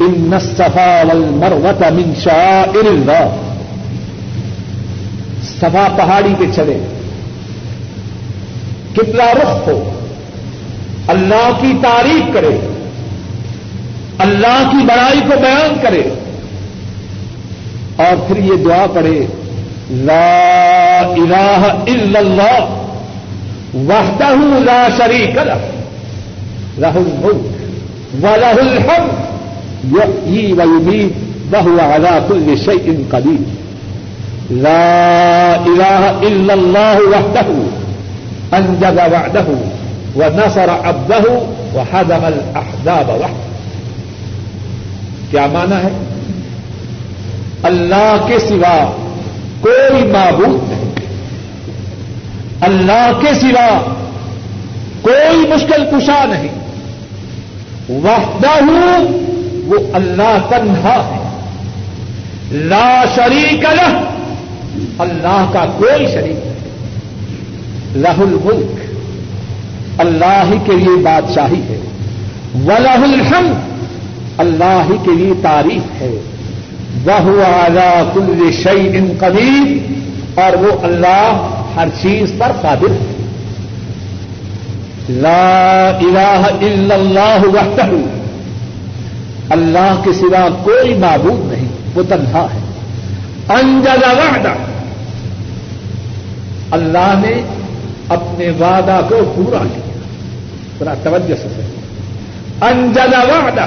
ان نصفا والمروت من شائر اللہ صفا پہاڑی پہ چلے کتنا رخ ہو۔ اللہ کی تعریف کرے۔ اللہ کی بڑائی کو بیان کرے اور پھر یہ دعا پڑے لا الہ الا اللہ، وحدہ لا شریک لہ له الملك وله الحمد يحيي ويميت وهو على كل شيء قدير لا إله إلا الله وحده أنجز وعده ونصر عبده وحزم الأحزاب وحده کیا مانا ہے؟ اللہ کے سوا کوئی معبود نہیں۔ اللہ کے سوا کوئی مشکل کشا نہیں۔ وحدہ وہ اللہ تنہا ہے۔ لا شریک لہ۔ اللہ کا کوئی شریک نہیں۔ لہ الملک۔ اللہ ہی کے لیے بادشاہی ہے۔ ولہ الحمد۔ اللہ ہی کے لیے تعریف ہے۔ وہ اعلی کل شعی ان قدیم اور وہ اللہ ہر چیز پر قادر ہے۔ لا الہ الا اللہ وحدہ۔ اللہ کے سوا کوئی معبود نہیں، وہ تنہا ہے۔ انجل وحدہ۔ اللہ نے اپنے وعدہ کو پورا کیا۔ ذرا توجہ سے انجل وعدہ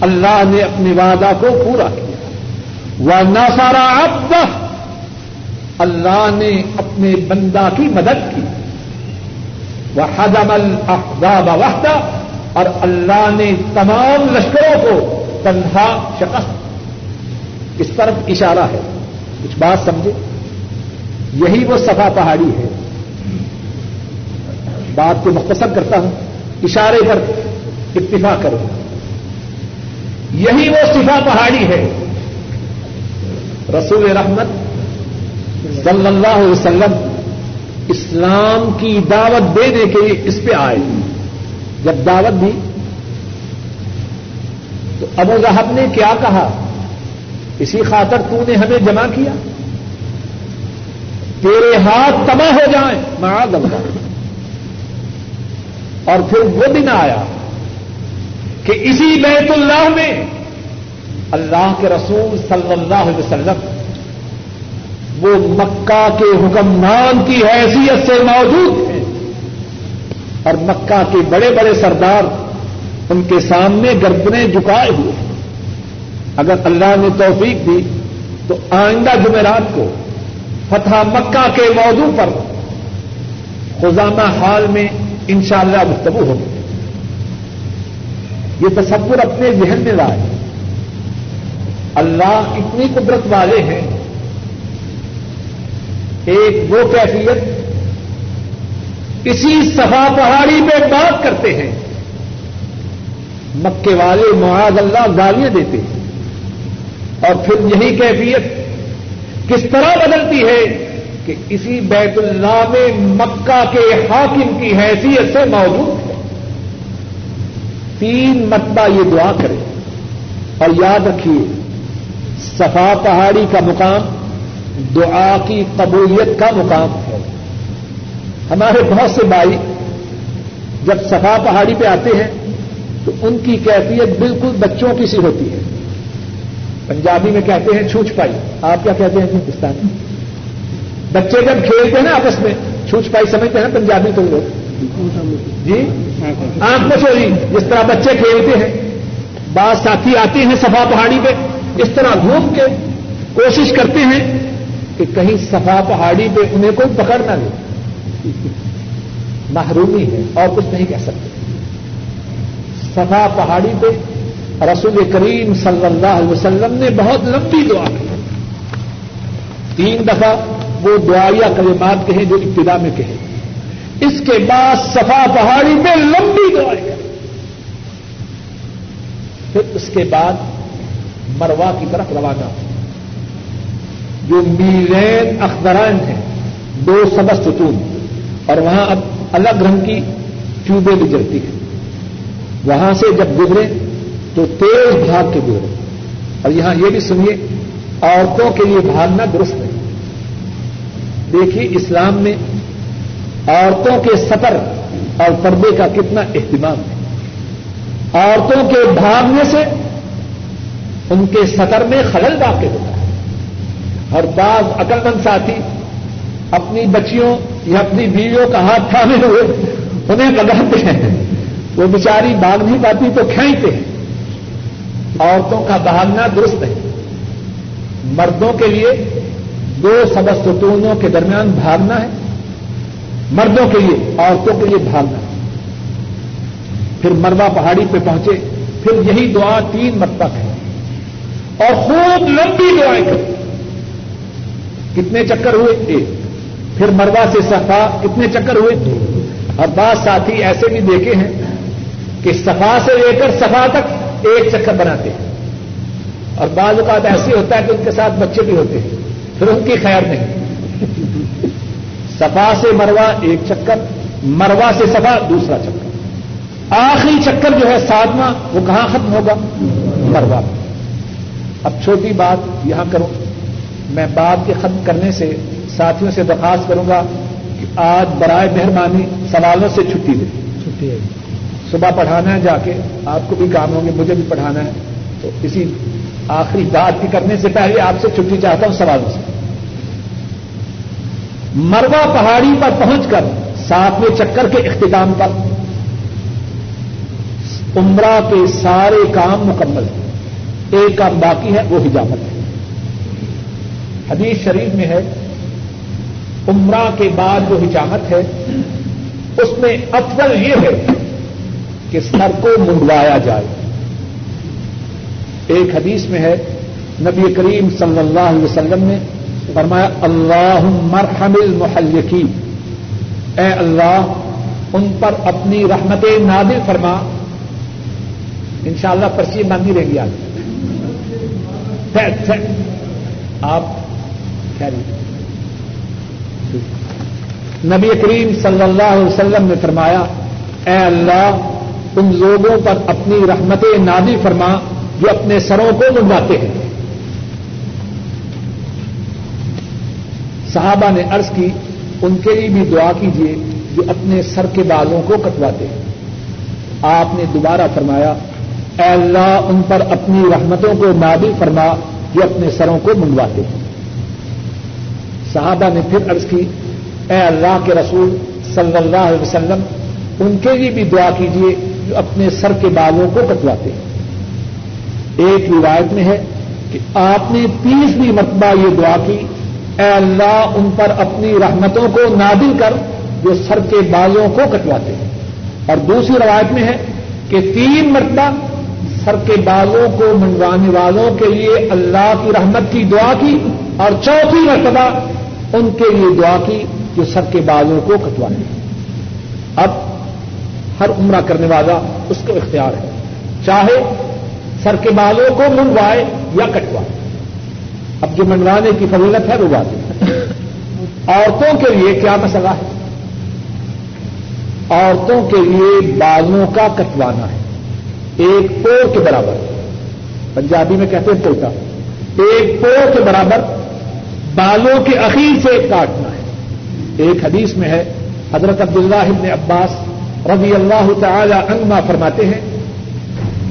اللہ نے اپنے وعدہ کو پورا کیا۔ وہ نسارا اب اللہ نے اپنے بندہ کی مدد کی۔ وہ حدم الحداب وحدہ اور اللہ نے تمام لشکروں کو تنہا شکست۔ اس طرف اشارہ ہے۔ کچھ بات سمجھے۔ یہی وہ صفا پہاڑی ہے۔ بات کو مختصر کرتا ہوں۔ اشارے پر اتفاق کروں۔ یہی وہ صفا پہاڑی ہے۔ رسول رحمت صلی اللہ علیہ وسلم اسلام کی دعوت دینے کے لیے اس پہ آئے۔ جب دعوت دی تو ابو ظہب نے کیا کہا؟ اسی خاطر تو نے ہمیں جمع کیا۔ تیرے ہاتھ تباہ ہو جائیں۔ معاذ اللہ اور پھر وہ دن آیا۔ کہ اسی بیت اللہ میں اللہ کے رسول صلی اللہ علیہ وسلم وہ مکہ کے حکمران کی حیثیت سے موجود ہیں اور مکہ کے بڑے بڑے سردار ان کے سامنے گردنے جھکائے ہوئے اگر اللہ نے توفیق دی تو آئندہ جمعرات کو فتح مکہ کے موضوع پر خزانہ حال میں انشاءاللہ شاء اللہ گفتگو ہوگی۔ یہ تصور اپنے ذہن میں لائے۔ اللہ اتنی قدرت والے ہیں۔ ایک وہ کیفیت اسی صفا پہاڑی پہ بات کرتے ہیں۔ مکے والے معاذ اللہ گالیاں دیتے ہیں۔ اور پھر یہی کیفیت کس طرح بدلتی ہے کہ اسی بیت اللہ میں مکہ کے حاکم کی حیثیت سے موجود ہے۔ تین مرتبہ یہ دعا کرے اور یاد رکھیے، صفا پہاڑی کا مقام دعا کی قبولیت کا مقام ہے۔ ہمارے بہت سے بھائی جب صفا پہاڑی پہ آتے ہیں تو ان کی کیفیت بالکل بچوں کی سی ہوتی ہے۔ پنجابی میں کہتے ہیں چھوچ پائی۔ آپ کیا کہتے ہیں ہندوستان میں؟ بچے جب کھیلتے ہیں نا آپس میں چھوچ پائی سمجھتے ہیں نا پنجابی تو لوگ۔ جی؟ آنکھ میں چوری جس طرح بچے کھیلتے ہیں، بعض ساتھی آتے ہیں صفا پہاڑی پہ، اس طرح گھوم کے کوشش کرتے ہیں کہ کہیں صفا پہاڑی پہ انہیں کوئی پکڑ نہ لے۔ محرومی ہے، اور کچھ نہیں کہہ سکتے۔ صفا پہاڑی پہ رسول کریم صلی اللہ علیہ وسلم نے بہت لمبی دعا کی۔ تین دفعہ وہ دعائیا کلمات کہیں جو ابتدا میں کہیں۔ اس کے بعد صفا پہاڑی پہ لمبی دعائیں پھر اس کے بعد مروا کی طرف روانہ۔ جو میلین اخبران ہیں دو سبز ستون، اور وہاں اب الگ رنگ کی چوبیں بھی جلتی ہیں۔ وہاں سے جب گزرے تو تیز بھاگ کے گزرے۔ اور یہاں یہ بھی سنیے، عورتوں کے لیے بھاگنا درست ہے دیکھیے اسلام میں عورتوں کے سفر اور پردے کا کتنا اہتمام ہے۔ عورتوں کے بھاگنے سے ان کے سطر میں خلل واقع ہوتا ہے۔ اور بعض عقل مند ساتھی اپنی بچیوں یا اپنی بیویوں کا ہاتھ تھامے ہوئے انہیں لگاتے ہیں۔ وہ بیچاری بھاگ نہیں پاتی تو کھینچتے ہیں۔ عورتوں کا بھاگنا درست ہے۔ مردوں کے لیے دو سبز ستونوں کے درمیان بھاگنا ہے۔ مردوں کے لیے، عورتوں کے لیے بھاگنا پھر مروا پہاڑی پہ پہنچے۔ پھر یہی دعا تین مرتبہ ہے۔ اور خوب لمبی دعائیں کریں کتنے چکر ہوئے؟ ایک۔ پھر مروا سے صفا، کتنے چکر ہوئے؟ دو۔ اور بعض ساتھی ایسے بھی دیکھے ہیں کہ صفا سے لے کر صفا تک ایک چکر بناتے ہیں۔ اور بعض اوقات ایسے ہوتا ہے کہ ان کے ساتھ بچے بھی ہوتے ہیں۔ پھر ان کی خیر نہیں۔ صفا سے مروا ایک چکر مروا سے صفا دوسرا چکر۔ آخری چکر جو ہے ساتواں وہ کہاں ختم ہوگا؟ مروا اب چھوٹی بات یہاں کروں۔ میں بات کے ختم کرنے سے ساتھیوں سے درخواست کروں گا کہ آج برائے مہربانی سوالوں سے چھٹی دے چھٹی ہے۔ صبح پڑھانا ہے جا کے آپ کو بھی کام ہوں گے مجھے بھی پڑھانا ہے۔ تو اسی آخری بات کی کرنے سے پہلے آپ سے چھٹی چاہتا ہوں سوالوں سے۔ مروا پہاڑی پر پہنچ کر ساتویں چکر کے اختتام پر۔ عمرہ کے سارے کام مکمل ہیں۔ ایک کام باقی ہے، وہ حجامت ہے۔ حدیث شریف میں ہے، عمرہ کے بعد جو حجامت ہے، اس میں افضل یہ ہے کہ سر کو منڈوایا جائے۔ ایک حدیث میں ہے، نبی کریم صلی اللہ علیہ وسلم نے فرمایا اللہ مرحم المحلقین۔ اے اللہ، ان پر اپنی رحمت نادر فرما۔ ان شاء اللہ پرچی باندھی رہیں گی آج آپ نبی کریم صلی اللہ علیہ وسلم نے فرمایا، اے اللہ، ان لوگوں پر اپنی رحمت نادی فرما، جو اپنے سروں کو منڈواتے ہیں۔ صحابہ نے عرض کی، ان کے لیے بھی دعا کیجیے جو اپنے سر کے بالوں کو کٹواتے ہیں۔ آپ نے دوبارہ فرمایا، اے اللہ، ان پر اپنی رحمتوں کو نادی فرما، جو اپنے سروں کو منڈواتے ہیں۔ صحابہ نے پھر عرض کی، اے اللہ کے رسول صلی اللہ علیہ وسلم، ان کے لیے بھی دعا کیجیے جو اپنے سر کے بالوں کو کٹواتے ہیں۔ ایک روایت میں ہے کہ آپ نے تیسری مرتبہ یہ دعا کی اے اللہ، ان پر اپنی رحمتوں کو نادل کر جو سر کے بالوں کو کٹواتے ہیں۔ اور دوسری روایت میں ہے کہ تین مرتبہ سر کے بالوں کو منڈوانے والوں کے لیے اللہ کی رحمت کی دعا کی اور چوتھی مرتبہ ان کے لیے دعا کی جو سر کے بالوں کو کٹوانے اب ہر عمرہ کرنے والا اس کو اختیار ہے، چاہے سر کے بالوں کو منڈوائے یا کٹوائے۔ اب جو منڈوانے کی فضیلت ہے وہ بات عورتوں کے لیے کیا مسئلہ ہے؟ عورتوں کے لیے بالوں کا کٹوانا ہے۔ ایک پور کے برابر۔ پنجابی میں کہتے ہیں پوتا ایک پور کے برابر بالوں کے اخیر سے کاٹنا ہے۔ ایک حدیث میں ہے، حضرت عبداللہ ابن عباس رضی اللہ تعالی عنما فرماتے ہیں،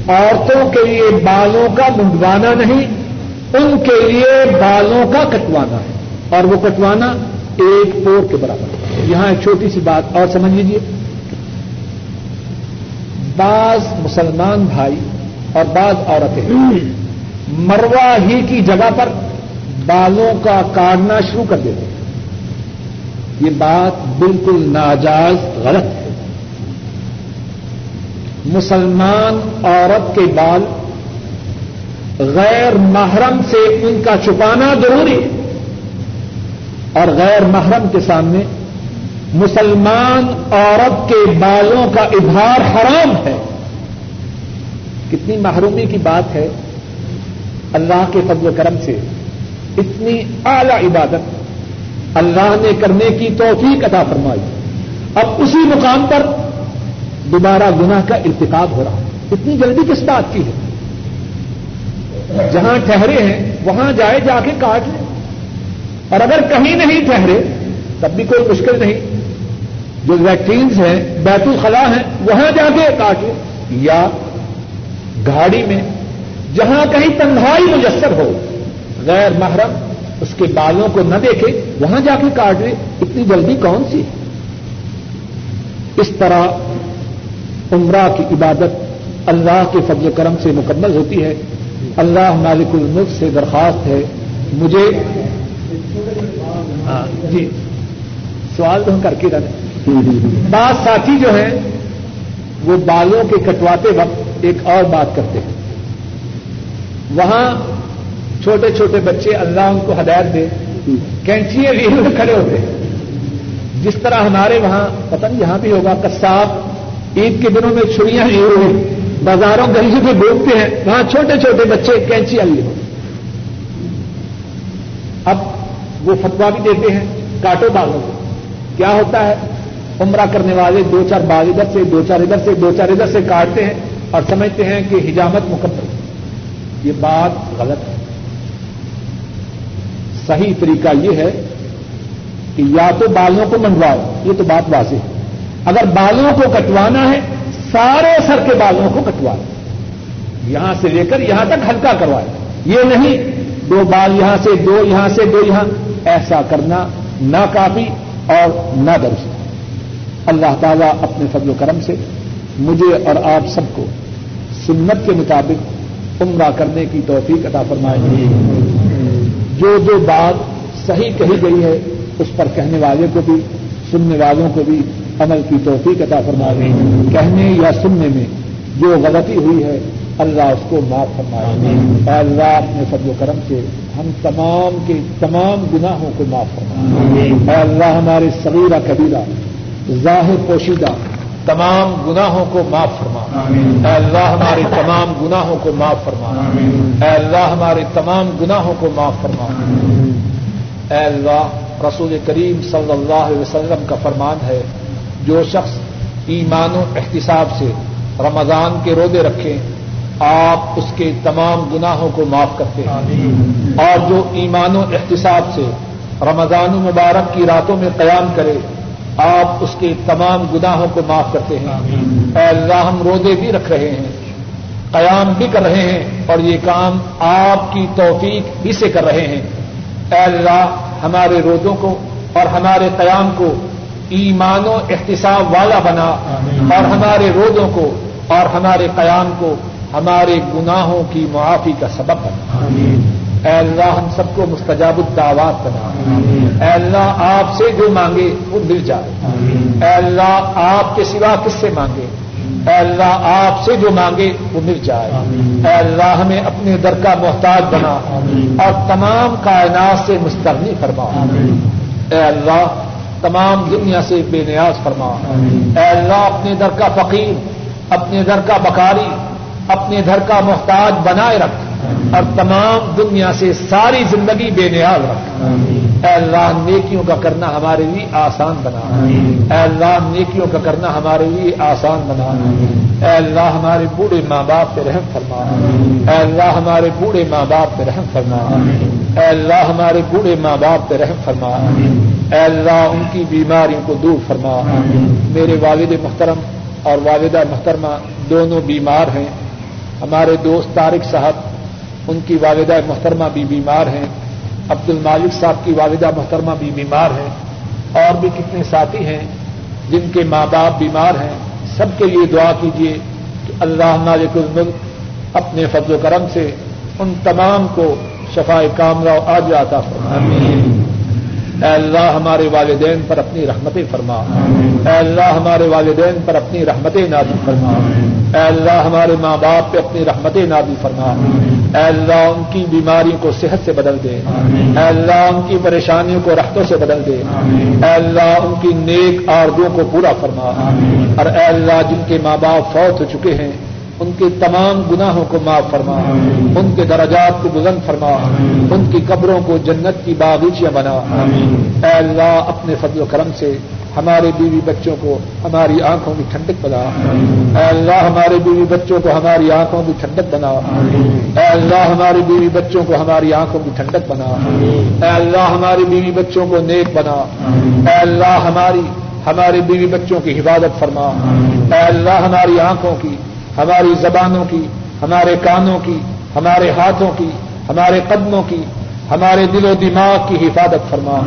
عورتوں کے لیے بالوں کا منڈوانا نہیں ان کے لیے بالوں کا کٹوانا ہے۔ اور وہ کٹوانا ایک پور کے برابر یہاں ایک چھوٹی سی بات اور سمجھ لیجیے بعض مسلمان بھائی اور بعض عورتیں مروا ہی کی جگہ پر بالوں کا کاٹنا شروع کر دیتے ہیں۔ یہ بات بالکل ناجائز، غلط ہے۔ مسلمان عورت کے بال غیر محرم سے ان کا چھپانا ضروری ہے۔ اور غیر محرم کے سامنے مسلمان عورت کے بالوں کا اظہار حرام ہے۔ کتنی محرومی کی بات ہے۔ اللہ کے فضل و کرم سے اتنی اعلی عبادت۔ اللہ نے کرنے کی توفیق عطا فرمائی۔ اب اسی مقام پر دوبارہ گناہ کا ارتقاب ہو رہا ہے۔ اتنی جلدی کس بات کی ہے؟ جہاں ٹھہرے ہیں، وہاں جائے جا کے کاٹ لیں۔ اور اگر کہیں نہیں ٹھہرے، تب بھی کوئی مشکل نہیں۔ جو ویکسینس ہیں، بیت الخلا ہیں، وہاں جا کے کاٹ لیں۔ یا گاڑی میں جہاں کہیں تنہائی مجسر ہو، غیر محرم، اس کے بالوں کو نہ دیکھے، وہاں جا کے کاٹ لے اتنی جلدی کون سی؟ اس طرح عمرہ کی عبادت اللہ کے فضل و کرم سے مکمل ہوتی ہے۔ اللہ مالک الملک سے درخواست ہے، مجھے ہاں، جی۔ سوال تو ہم کر کے رہے بعض ساتھی جو ہیں، وہ بالوں کے کٹواتے وقت ایک اور بات کرتے ہیں۔ وہاں چھوٹے چھوٹے بچے اللہ ان کو ہدایت دے کینچیے ریل میں کھڑے ہوتے ہیں۔ جس طرح ہمارے وہاں، پتہ نہیں یہاں بھی ہوگا کساب عید کے دنوں میں چھڑیاں لیے ہوئے۔ بازاروں گلیوں میں بوکتے ہیں، وہاں چھوٹے چھوٹے بچے کینچی لیے ہو اب وہ فتوا بھی دیتے ہیں، کاٹو بالوں کو۔ کیا ہوتا ہے؟ عمرہ کرنے والے دو چار بال ادھر سے، دو چار ادھر سے، دو چار ادھر سے کاٹتے ہیں اور سمجھتے ہیں کہ حجامت مکمل۔ یہ بات غلط ہے۔ صحیح طریقہ یہ ہے کہ یا تو بالوں کو منڈواؤ، یہ تو بات واضح ہے۔ اگر بالوں کو کٹوانا ہے سارے سر کے بالوں کو کٹوائے۔ یہاں سے لے کر یہاں تک ہلکا کروائے۔ یہ نہیں، دو بال یہاں سے، دو یہاں سے، دو یہاں۔ ایسا کرنا ناکافی اور نہ درست اللہ تعالیٰ اپنے فضل و کرم سے مجھے اور آپ سب کو سنت کے مطابق عمرہ کرنے کی توفیق عطا فرمائے۔ جو جو بات صحیح کہی گئی ہے، اس پر کہنے والے کو بھی، سننے والوں کو بھی عمل کی توفیق عطا فرما دیں کہنے یا سننے میں جو غلطی ہوئی ہے اللہ اس کو معاف فرمائے۔ اللہ اپنے فضل و کرم سے ہم تمام کے تمام گناہوں کو معاف فرمائے۔ اللہ ہمارے صغیرہ کبیرہ ظاہر پوشیدہ تمام گناہوں کو معاف فرما۔ اے اللہ ہمارے تمام گناہوں کو معاف فرما۔ اے اللہ ہمارے تمام گناہوں کو معاف فرما۔ اے اللہ رسول کریم صلی اللہ علیہ وسلم کا فرمان ہے جو شخص ایمان و احتساب سے رمضان کے رودے رکھیں آپ اس کے تمام گناہوں کو معاف کرتے ہیں۔ اور جو ایمان و احتساب سے رمضان مبارک کی راتوں میں قیام کرے آپ اس کے تمام گناہوں کو معاف کرتے ہیں۔ اے اللہ ہم رودے بھی رکھ رہے ہیں قیام بھی کر رہے ہیں اور یہ کام آپ کی توفیق بھی سے کر رہے ہیں۔ اے اللہ ہمارے رودوں کو اور ہمارے قیام کو ایمان و احتساب والا بنا اور ہمارے رودوں کو اور ہمارے قیام کو ہمارے گناہوں کی معافی کا سبب بنا۔ اے اللہ ہم سب کو مستجاب الدعوات بنا۔ اے اللہ آپ سے جو مانگے وہ مل جائے۔ اے اللہ آپ کے سوا کس سے مانگے؟ اے اللہ آپ سے جو مانگے وہ مل جائے۔ اے اللہ ہمیں اپنے در کا محتاج بنا۔ اور تمام کائنات سے مستغنی فرما۔ اے اللہ تمام دنیا سے بے نیاز فرما۔ اے اللہ، اپنے در کا فقیر، اپنے در کا بکاری، اپنے گھر کا محتاج بنائے رکھ۔ اور تمام دنیا سے ساری زندگی بے نیاز رکھ۔ اے اللہ نیکیوں کا کرنا ہمارے لیے آسان بنا۔ اے اللہ نیکیوں کا کرنا ہمارے لیے آسان بنا۔ اے اللہ ہمارے بوڑھے ماں باپ پہ رحم فرما۔ اے اللہ ہمارے بوڑھے ماں باپ پہ رحم فرما۔ اے اللہ ہمارے بوڑھے ماں باپ پہ رحم فرما۔ اے اللہ ان کی بیماریوں کو دور فرما۔ میرے والد محترم اور والدہ محترمہ دونوں بیمار ہیں۔ ہمارے دوست طارق صاحب ان کی والدہ محترمہ بھی بیمار ہیں عبد المالک صاحب کی والدہ محترمہ بھی بیمار ہیں، اور بھی کتنے ساتھی ہیں جن کے ماں باپ بیمار ہیں۔ سب کے لیے دعا کیجیے کہ اللہ مالک الملک اپنے فضل و کرم سے ان تمام کو شفا کامرا آج آتا فرمائے۔ اے اللہ ہمارے والدین پر اپنی رحمتیں فرما۔ اے اللہ ہمارے والدین پر اپنی رحمتیں نادی فرما۔ اے اللہ ہمارے ماں باپ پہ اپنی رحمتیں نادی فرما۔ اے اللہ ان کی بیماریوں کو صحت سے بدل دے۔ اے اللہ ان کی پریشانیوں کو رختوں سے بدل دے۔ اے اللہ ان کی نیک آردوں کو پورا فرما۔ اور اے اللہ جن کے ماں باپ فوت ہو چکے ہیں ان کے تمام گناہوں کو معاف فرما ان کے درجات کو بلند فرما ان کی قبروں کو جنت کی باغیچیاں بنا۔ اے اللہ اپنے فضل و کرم سے ہمارے بیوی بچوں کو ہماری آنکھوں کی ٹھنڈک بنا۔ اے اللہ ہمارے بیوی بچوں کو ہماری آنکھوں کی ٹھنڈک بنا۔ اے اللہ ہماری بیوی بچوں کو ہماری آنکھوں کی ٹھنڈک بنا۔ اے اللہ ہماری بیوی بچوں کو نیک بنا۔ اے اللہ ہماری ہمارے بیوی بچوں کی حفاظت فرما۔ اے اللہ ہماری آنکھوں کی ہماری زبانوں کی، ہمارے کانوں کی، ہمارے ہاتھوں کی، ہمارے قدموں کی، ہمارے دل و دماغ کی حفاظت فرما۔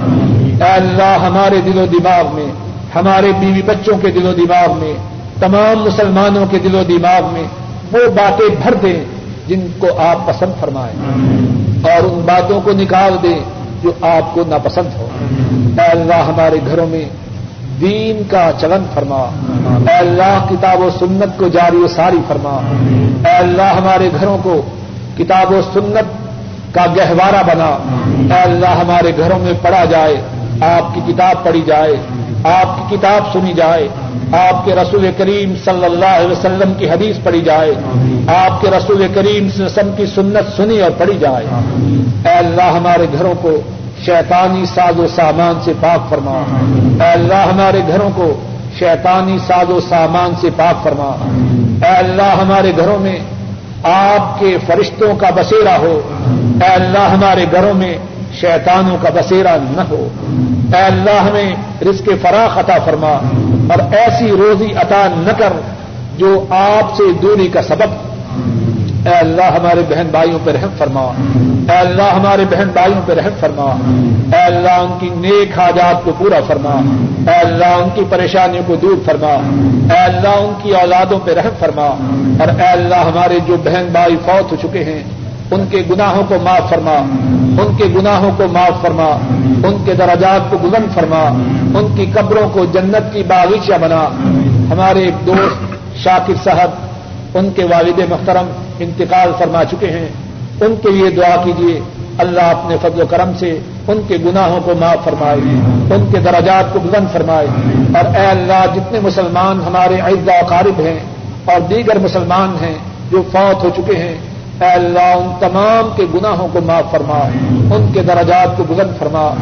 اے اللہ، ہمارے دل و دماغ میں، ہمارے بیوی بچوں کے دل و دماغ میں، تمام مسلمانوں کے دل و دماغ میں وہ باتیں بھر دیں جن کو آپ پسند فرمائیں۔ اور ان باتوں کو نکال دیں جو آپ کو ناپسند ہو اے اللہ، ہمارے گھروں میں دین کا چلن فرما۔ اے اللہ، کتاب و سنت کو جاری و ساری فرما۔ اے اللہ، ہمارے گھروں کو کتاب و سنت کا گہوارہ بنا۔ اے اللہ، ہمارے گھروں میں پڑھا جائے۔ آپ کی کتاب پڑھی جائے۔ آپ کی کتاب سنی جائے۔ آپ کے رسول کریم صلی اللہ علیہ وسلم کی حدیث پڑھی جائے۔ آپ کے رسول کریم وسلم کی سنت سنی اور پڑھی جائے۔ اے اللہ، ہمارے گھروں کو شیطانی ساز و سامان سے پاک فرما۔ اے اللہ ہمارے گھروں کو شیطانی ساز و سامان سے پاک فرما۔ اے اللہ ہمارے گھروں میں آپ کے فرشتوں کا بسیرا ہو۔ اے اللہ ہمارے گھروں میں شیطانوں کا بسیرا نہ ہو۔ اے اللہ ہمیں رزق فراخ عطا فرما۔ اور ایسی روزی عطا نہ کر جو آپ سے دوری کا سبب۔ اے اللہ ہمارے بہن بھائیوں پہ رحم فرما۔ اے اللہ ہمارے بہن بھائیوں پہ رحم فرما۔ اے اللہ ان کی نیک حاجات کو پورا فرما۔ اے اللہ ان کی پریشانیوں کو دور فرما۔ اے اللہ ان کی اولادوں پہ رحم فرما۔ اور اے اللہ ہمارے جو بہن بھائی فوت ہو چکے ہیں، ان کے گناہوں کو معاف فرما۔ ان کے گناہوں کو معاف فرما۔ ان کے درجات کو بلند فرما۔ ان کی قبروں کو جنت کی باغیچہ بنا۔ ہمارے ایک دوست شاکر صاحب، ان کے والد محترم انتقال فرما چکے ہیں۔ ان کے لیے دعا کیجیے اللہ اپنے فضل و کرم سے ان کے گناہوں کو معاف فرمائے۔ ان کے درجات کو بلند فرمائے۔ اور اے اللہ، جتنے مسلمان ہمارے اعزا قارب ہیں اور دیگر مسلمان ہیں جو فوت ہو چکے ہیں اے اللہ، ان تمام کے گناہوں کو معاف فرما، ان کے درجات کو بلند فرما۔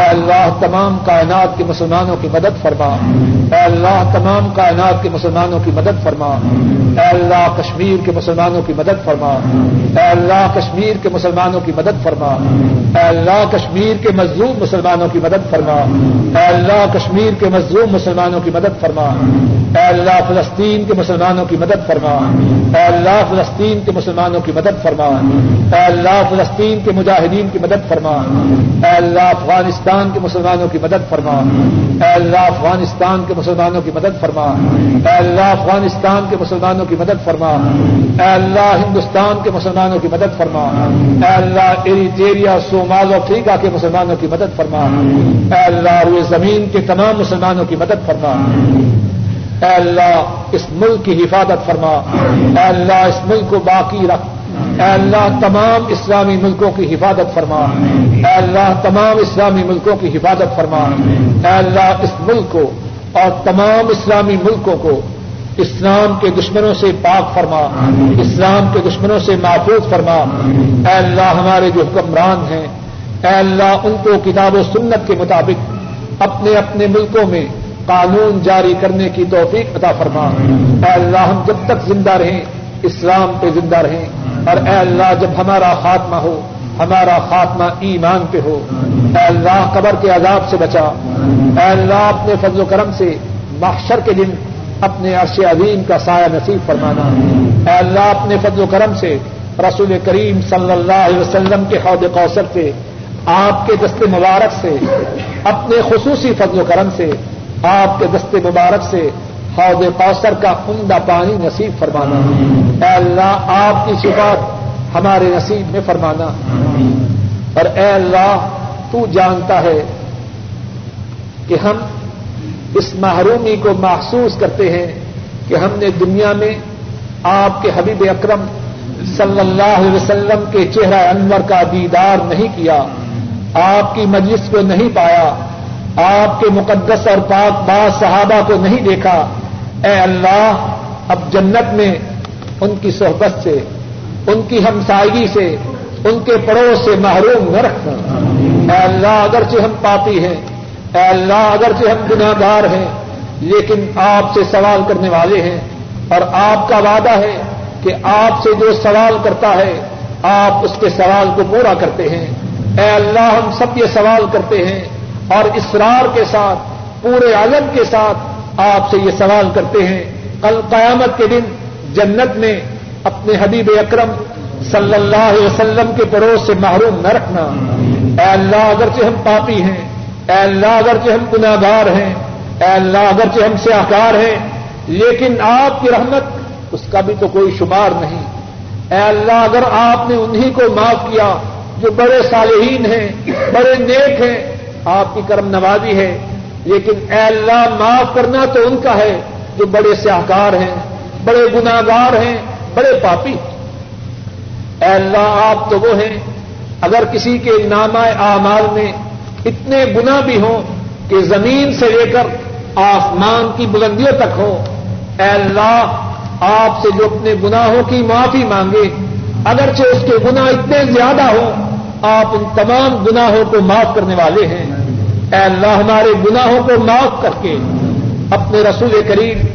اے اللہ، تمام کائنات کے مسلمانوں کی مدد فرما۔ اے اللہ، تمام کائنات کے مسلمانوں کی مدد فرما۔ اے اللہ، کشمیر کے مسلمانوں کی مدد فرما۔ اے اللہ، کشمیر کے مسلمانوں کی مدد فرما۔ اے اللہ، کشمیر کے مظلوم مسلمانوں کی مدد فرما۔ اے اللہ، کشمیر کے مظلوم مسلمانوں کی مدد فرما۔ اے اللہ فلسطین کے مسلمانوں کی مدد فرما۔ اے اللہ فلسطین کے مسلمانوں کی مدد فرما۔ اے اللہ فلسطین کے مجاہدین کی مدد فرما۔ اے اللہ افغانستان کے مسلمانوں کی مدد فرما۔ اے اللہ افغانستان کے مسلمانوں کی مدد فرما۔ اے اللہ افغانستان کے مسلمانوں کی مدد فرما۔ اے اللہ ہندوستان کے مسلمانوں کی مدد فرما۔ اے اللہ ایریٹیریا سومال افریقہ کے مسلمانوں کی مدد فرما۔ اے اللہ روئے زمین کے تمام مسلمانوں کی مدد فرما۔ اے اللہ، اس ملک کی حفاظت فرما۔ اے اللہ، اس ملک کو باقی رکھ۔ اے اللہ، تمام اسلامی ملکوں کی حفاظت فرما۔ اے اللہ، تمام اسلامی ملکوں کی حفاظت فرما۔ اے اللہ، اس ملک کو اور تمام اسلامی ملکوں کو اسلام کے دشمنوں سے پاک فرما۔ اسلام کے دشمنوں سے محفوظ فرما۔ اے اللہ، ہمارے جو حکمران ہیں، اے اللہ، ان کو کتاب و سنت کے مطابق اپنے اپنے ملکوں میں قانون جاری کرنے کی توفیق عطا فرما۔ اے اللہ، ہم جب تک زندہ رہیں، اسلام پہ زندہ رہیں۔ اور اے اللہ، جب ہمارا خاتمہ ہو، ہمارا خاتمہ ایمان پہ ہو۔ اے اللہ، قبر کے عذاب سے بچا۔ اے اللہ، اپنے فضل و کرم سے محشر کے دن اپنے عرش عظیم کا سایہ نصیب فرمانا۔ اے اللہ، اپنے فضل و کرم سے رسول کریم صلی اللہ علیہ وسلم کے حوض کوثر سے، آپ کے دست مبارک سے، اپنے خصوصی فضل و کرم سے آپ کے دست مبارک سے حوض کوثر کا عمدہ پانی نصیب فرمانا۔ اے اللہ، آپ کی صفات ہمارے نصیب میں فرمانا۔ اور اے اللہ، تو جانتا ہے کہ ہم اس محرومی کو محسوس کرتے ہیں کہ ہم نے دنیا میں آپ کے حبیب اکرم صلی اللہ علیہ وسلم کے چہرہ انور کا دیدار نہیں کیا، آپ کی مجلس کو نہیں پایا۔ آپ کے مقدس اور پاک باز صحابہ کو نہیں دیکھا۔ اے اللہ، اب جنت میں ان کی صحبت سے، ان کی ہمسائیگی سے، ان کے پڑوس سے محروم نہ رکھنا اے اللہ، اگرچہ ہم پاپی ہیں، اے اللہ، اگرچہ ہم گناگار ہیں، لیکن آپ سے سوال کرنے والے ہیں۔ اور آپ کا وعدہ ہے کہ آپ سے جو سوال کرتا ہے، آپ اس کے سوال کو پورا کرتے ہیں۔ اے اللہ، ہم سب یہ سوال کرتے ہیں۔ اور اسرار کے ساتھ، پورے عالم کے ساتھ آپ سے یہ سوال کرتے ہیں، کل قیامت کے دن جنت میں اپنے حبیب اکرم صلی اللہ علیہ وسلم کے پڑوس سے محروم نہ رکھنا۔ اے اللہ، اگرچہ ہم پاپی ہیں، اے اللہ، اگرچہ ہم گناگار ہیں، اے اللہ، اگرچہ ہم سے آکار ہیں، لیکن آپ کی رحمت اس کا بھی تو کوئی شمار نہیں۔ اے اللہ، اگر آپ نے انہی کو معاف کیا جو بڑے صالحین ہیں، بڑے نیک ہیں آپ کی کرم نوازی ہے، لیکن اے اللہ معاف کرنا تو ان کا ہے جو بڑے سیاہکار ہیں، بڑے گناگار ہیں، بڑے پاپی۔ اے اللہ آپ تو وہ ہیں، اگر کسی کے نامہ اعمال میں اتنے گنا بھی ہوں کہ زمین سے لے کر آسمان کی بلندیوں تک ہو اے اللہ آپ سے جو اپنے گناہوں کی معافی مانگے، اگرچہ اس کے گنا اتنے زیادہ ہوں، آپ ان تمام گناہوں کو معاف کرنے والے ہیں۔ اے اللہ ہمارے گناہوں کو معاف کر کے اپنے رسول کریم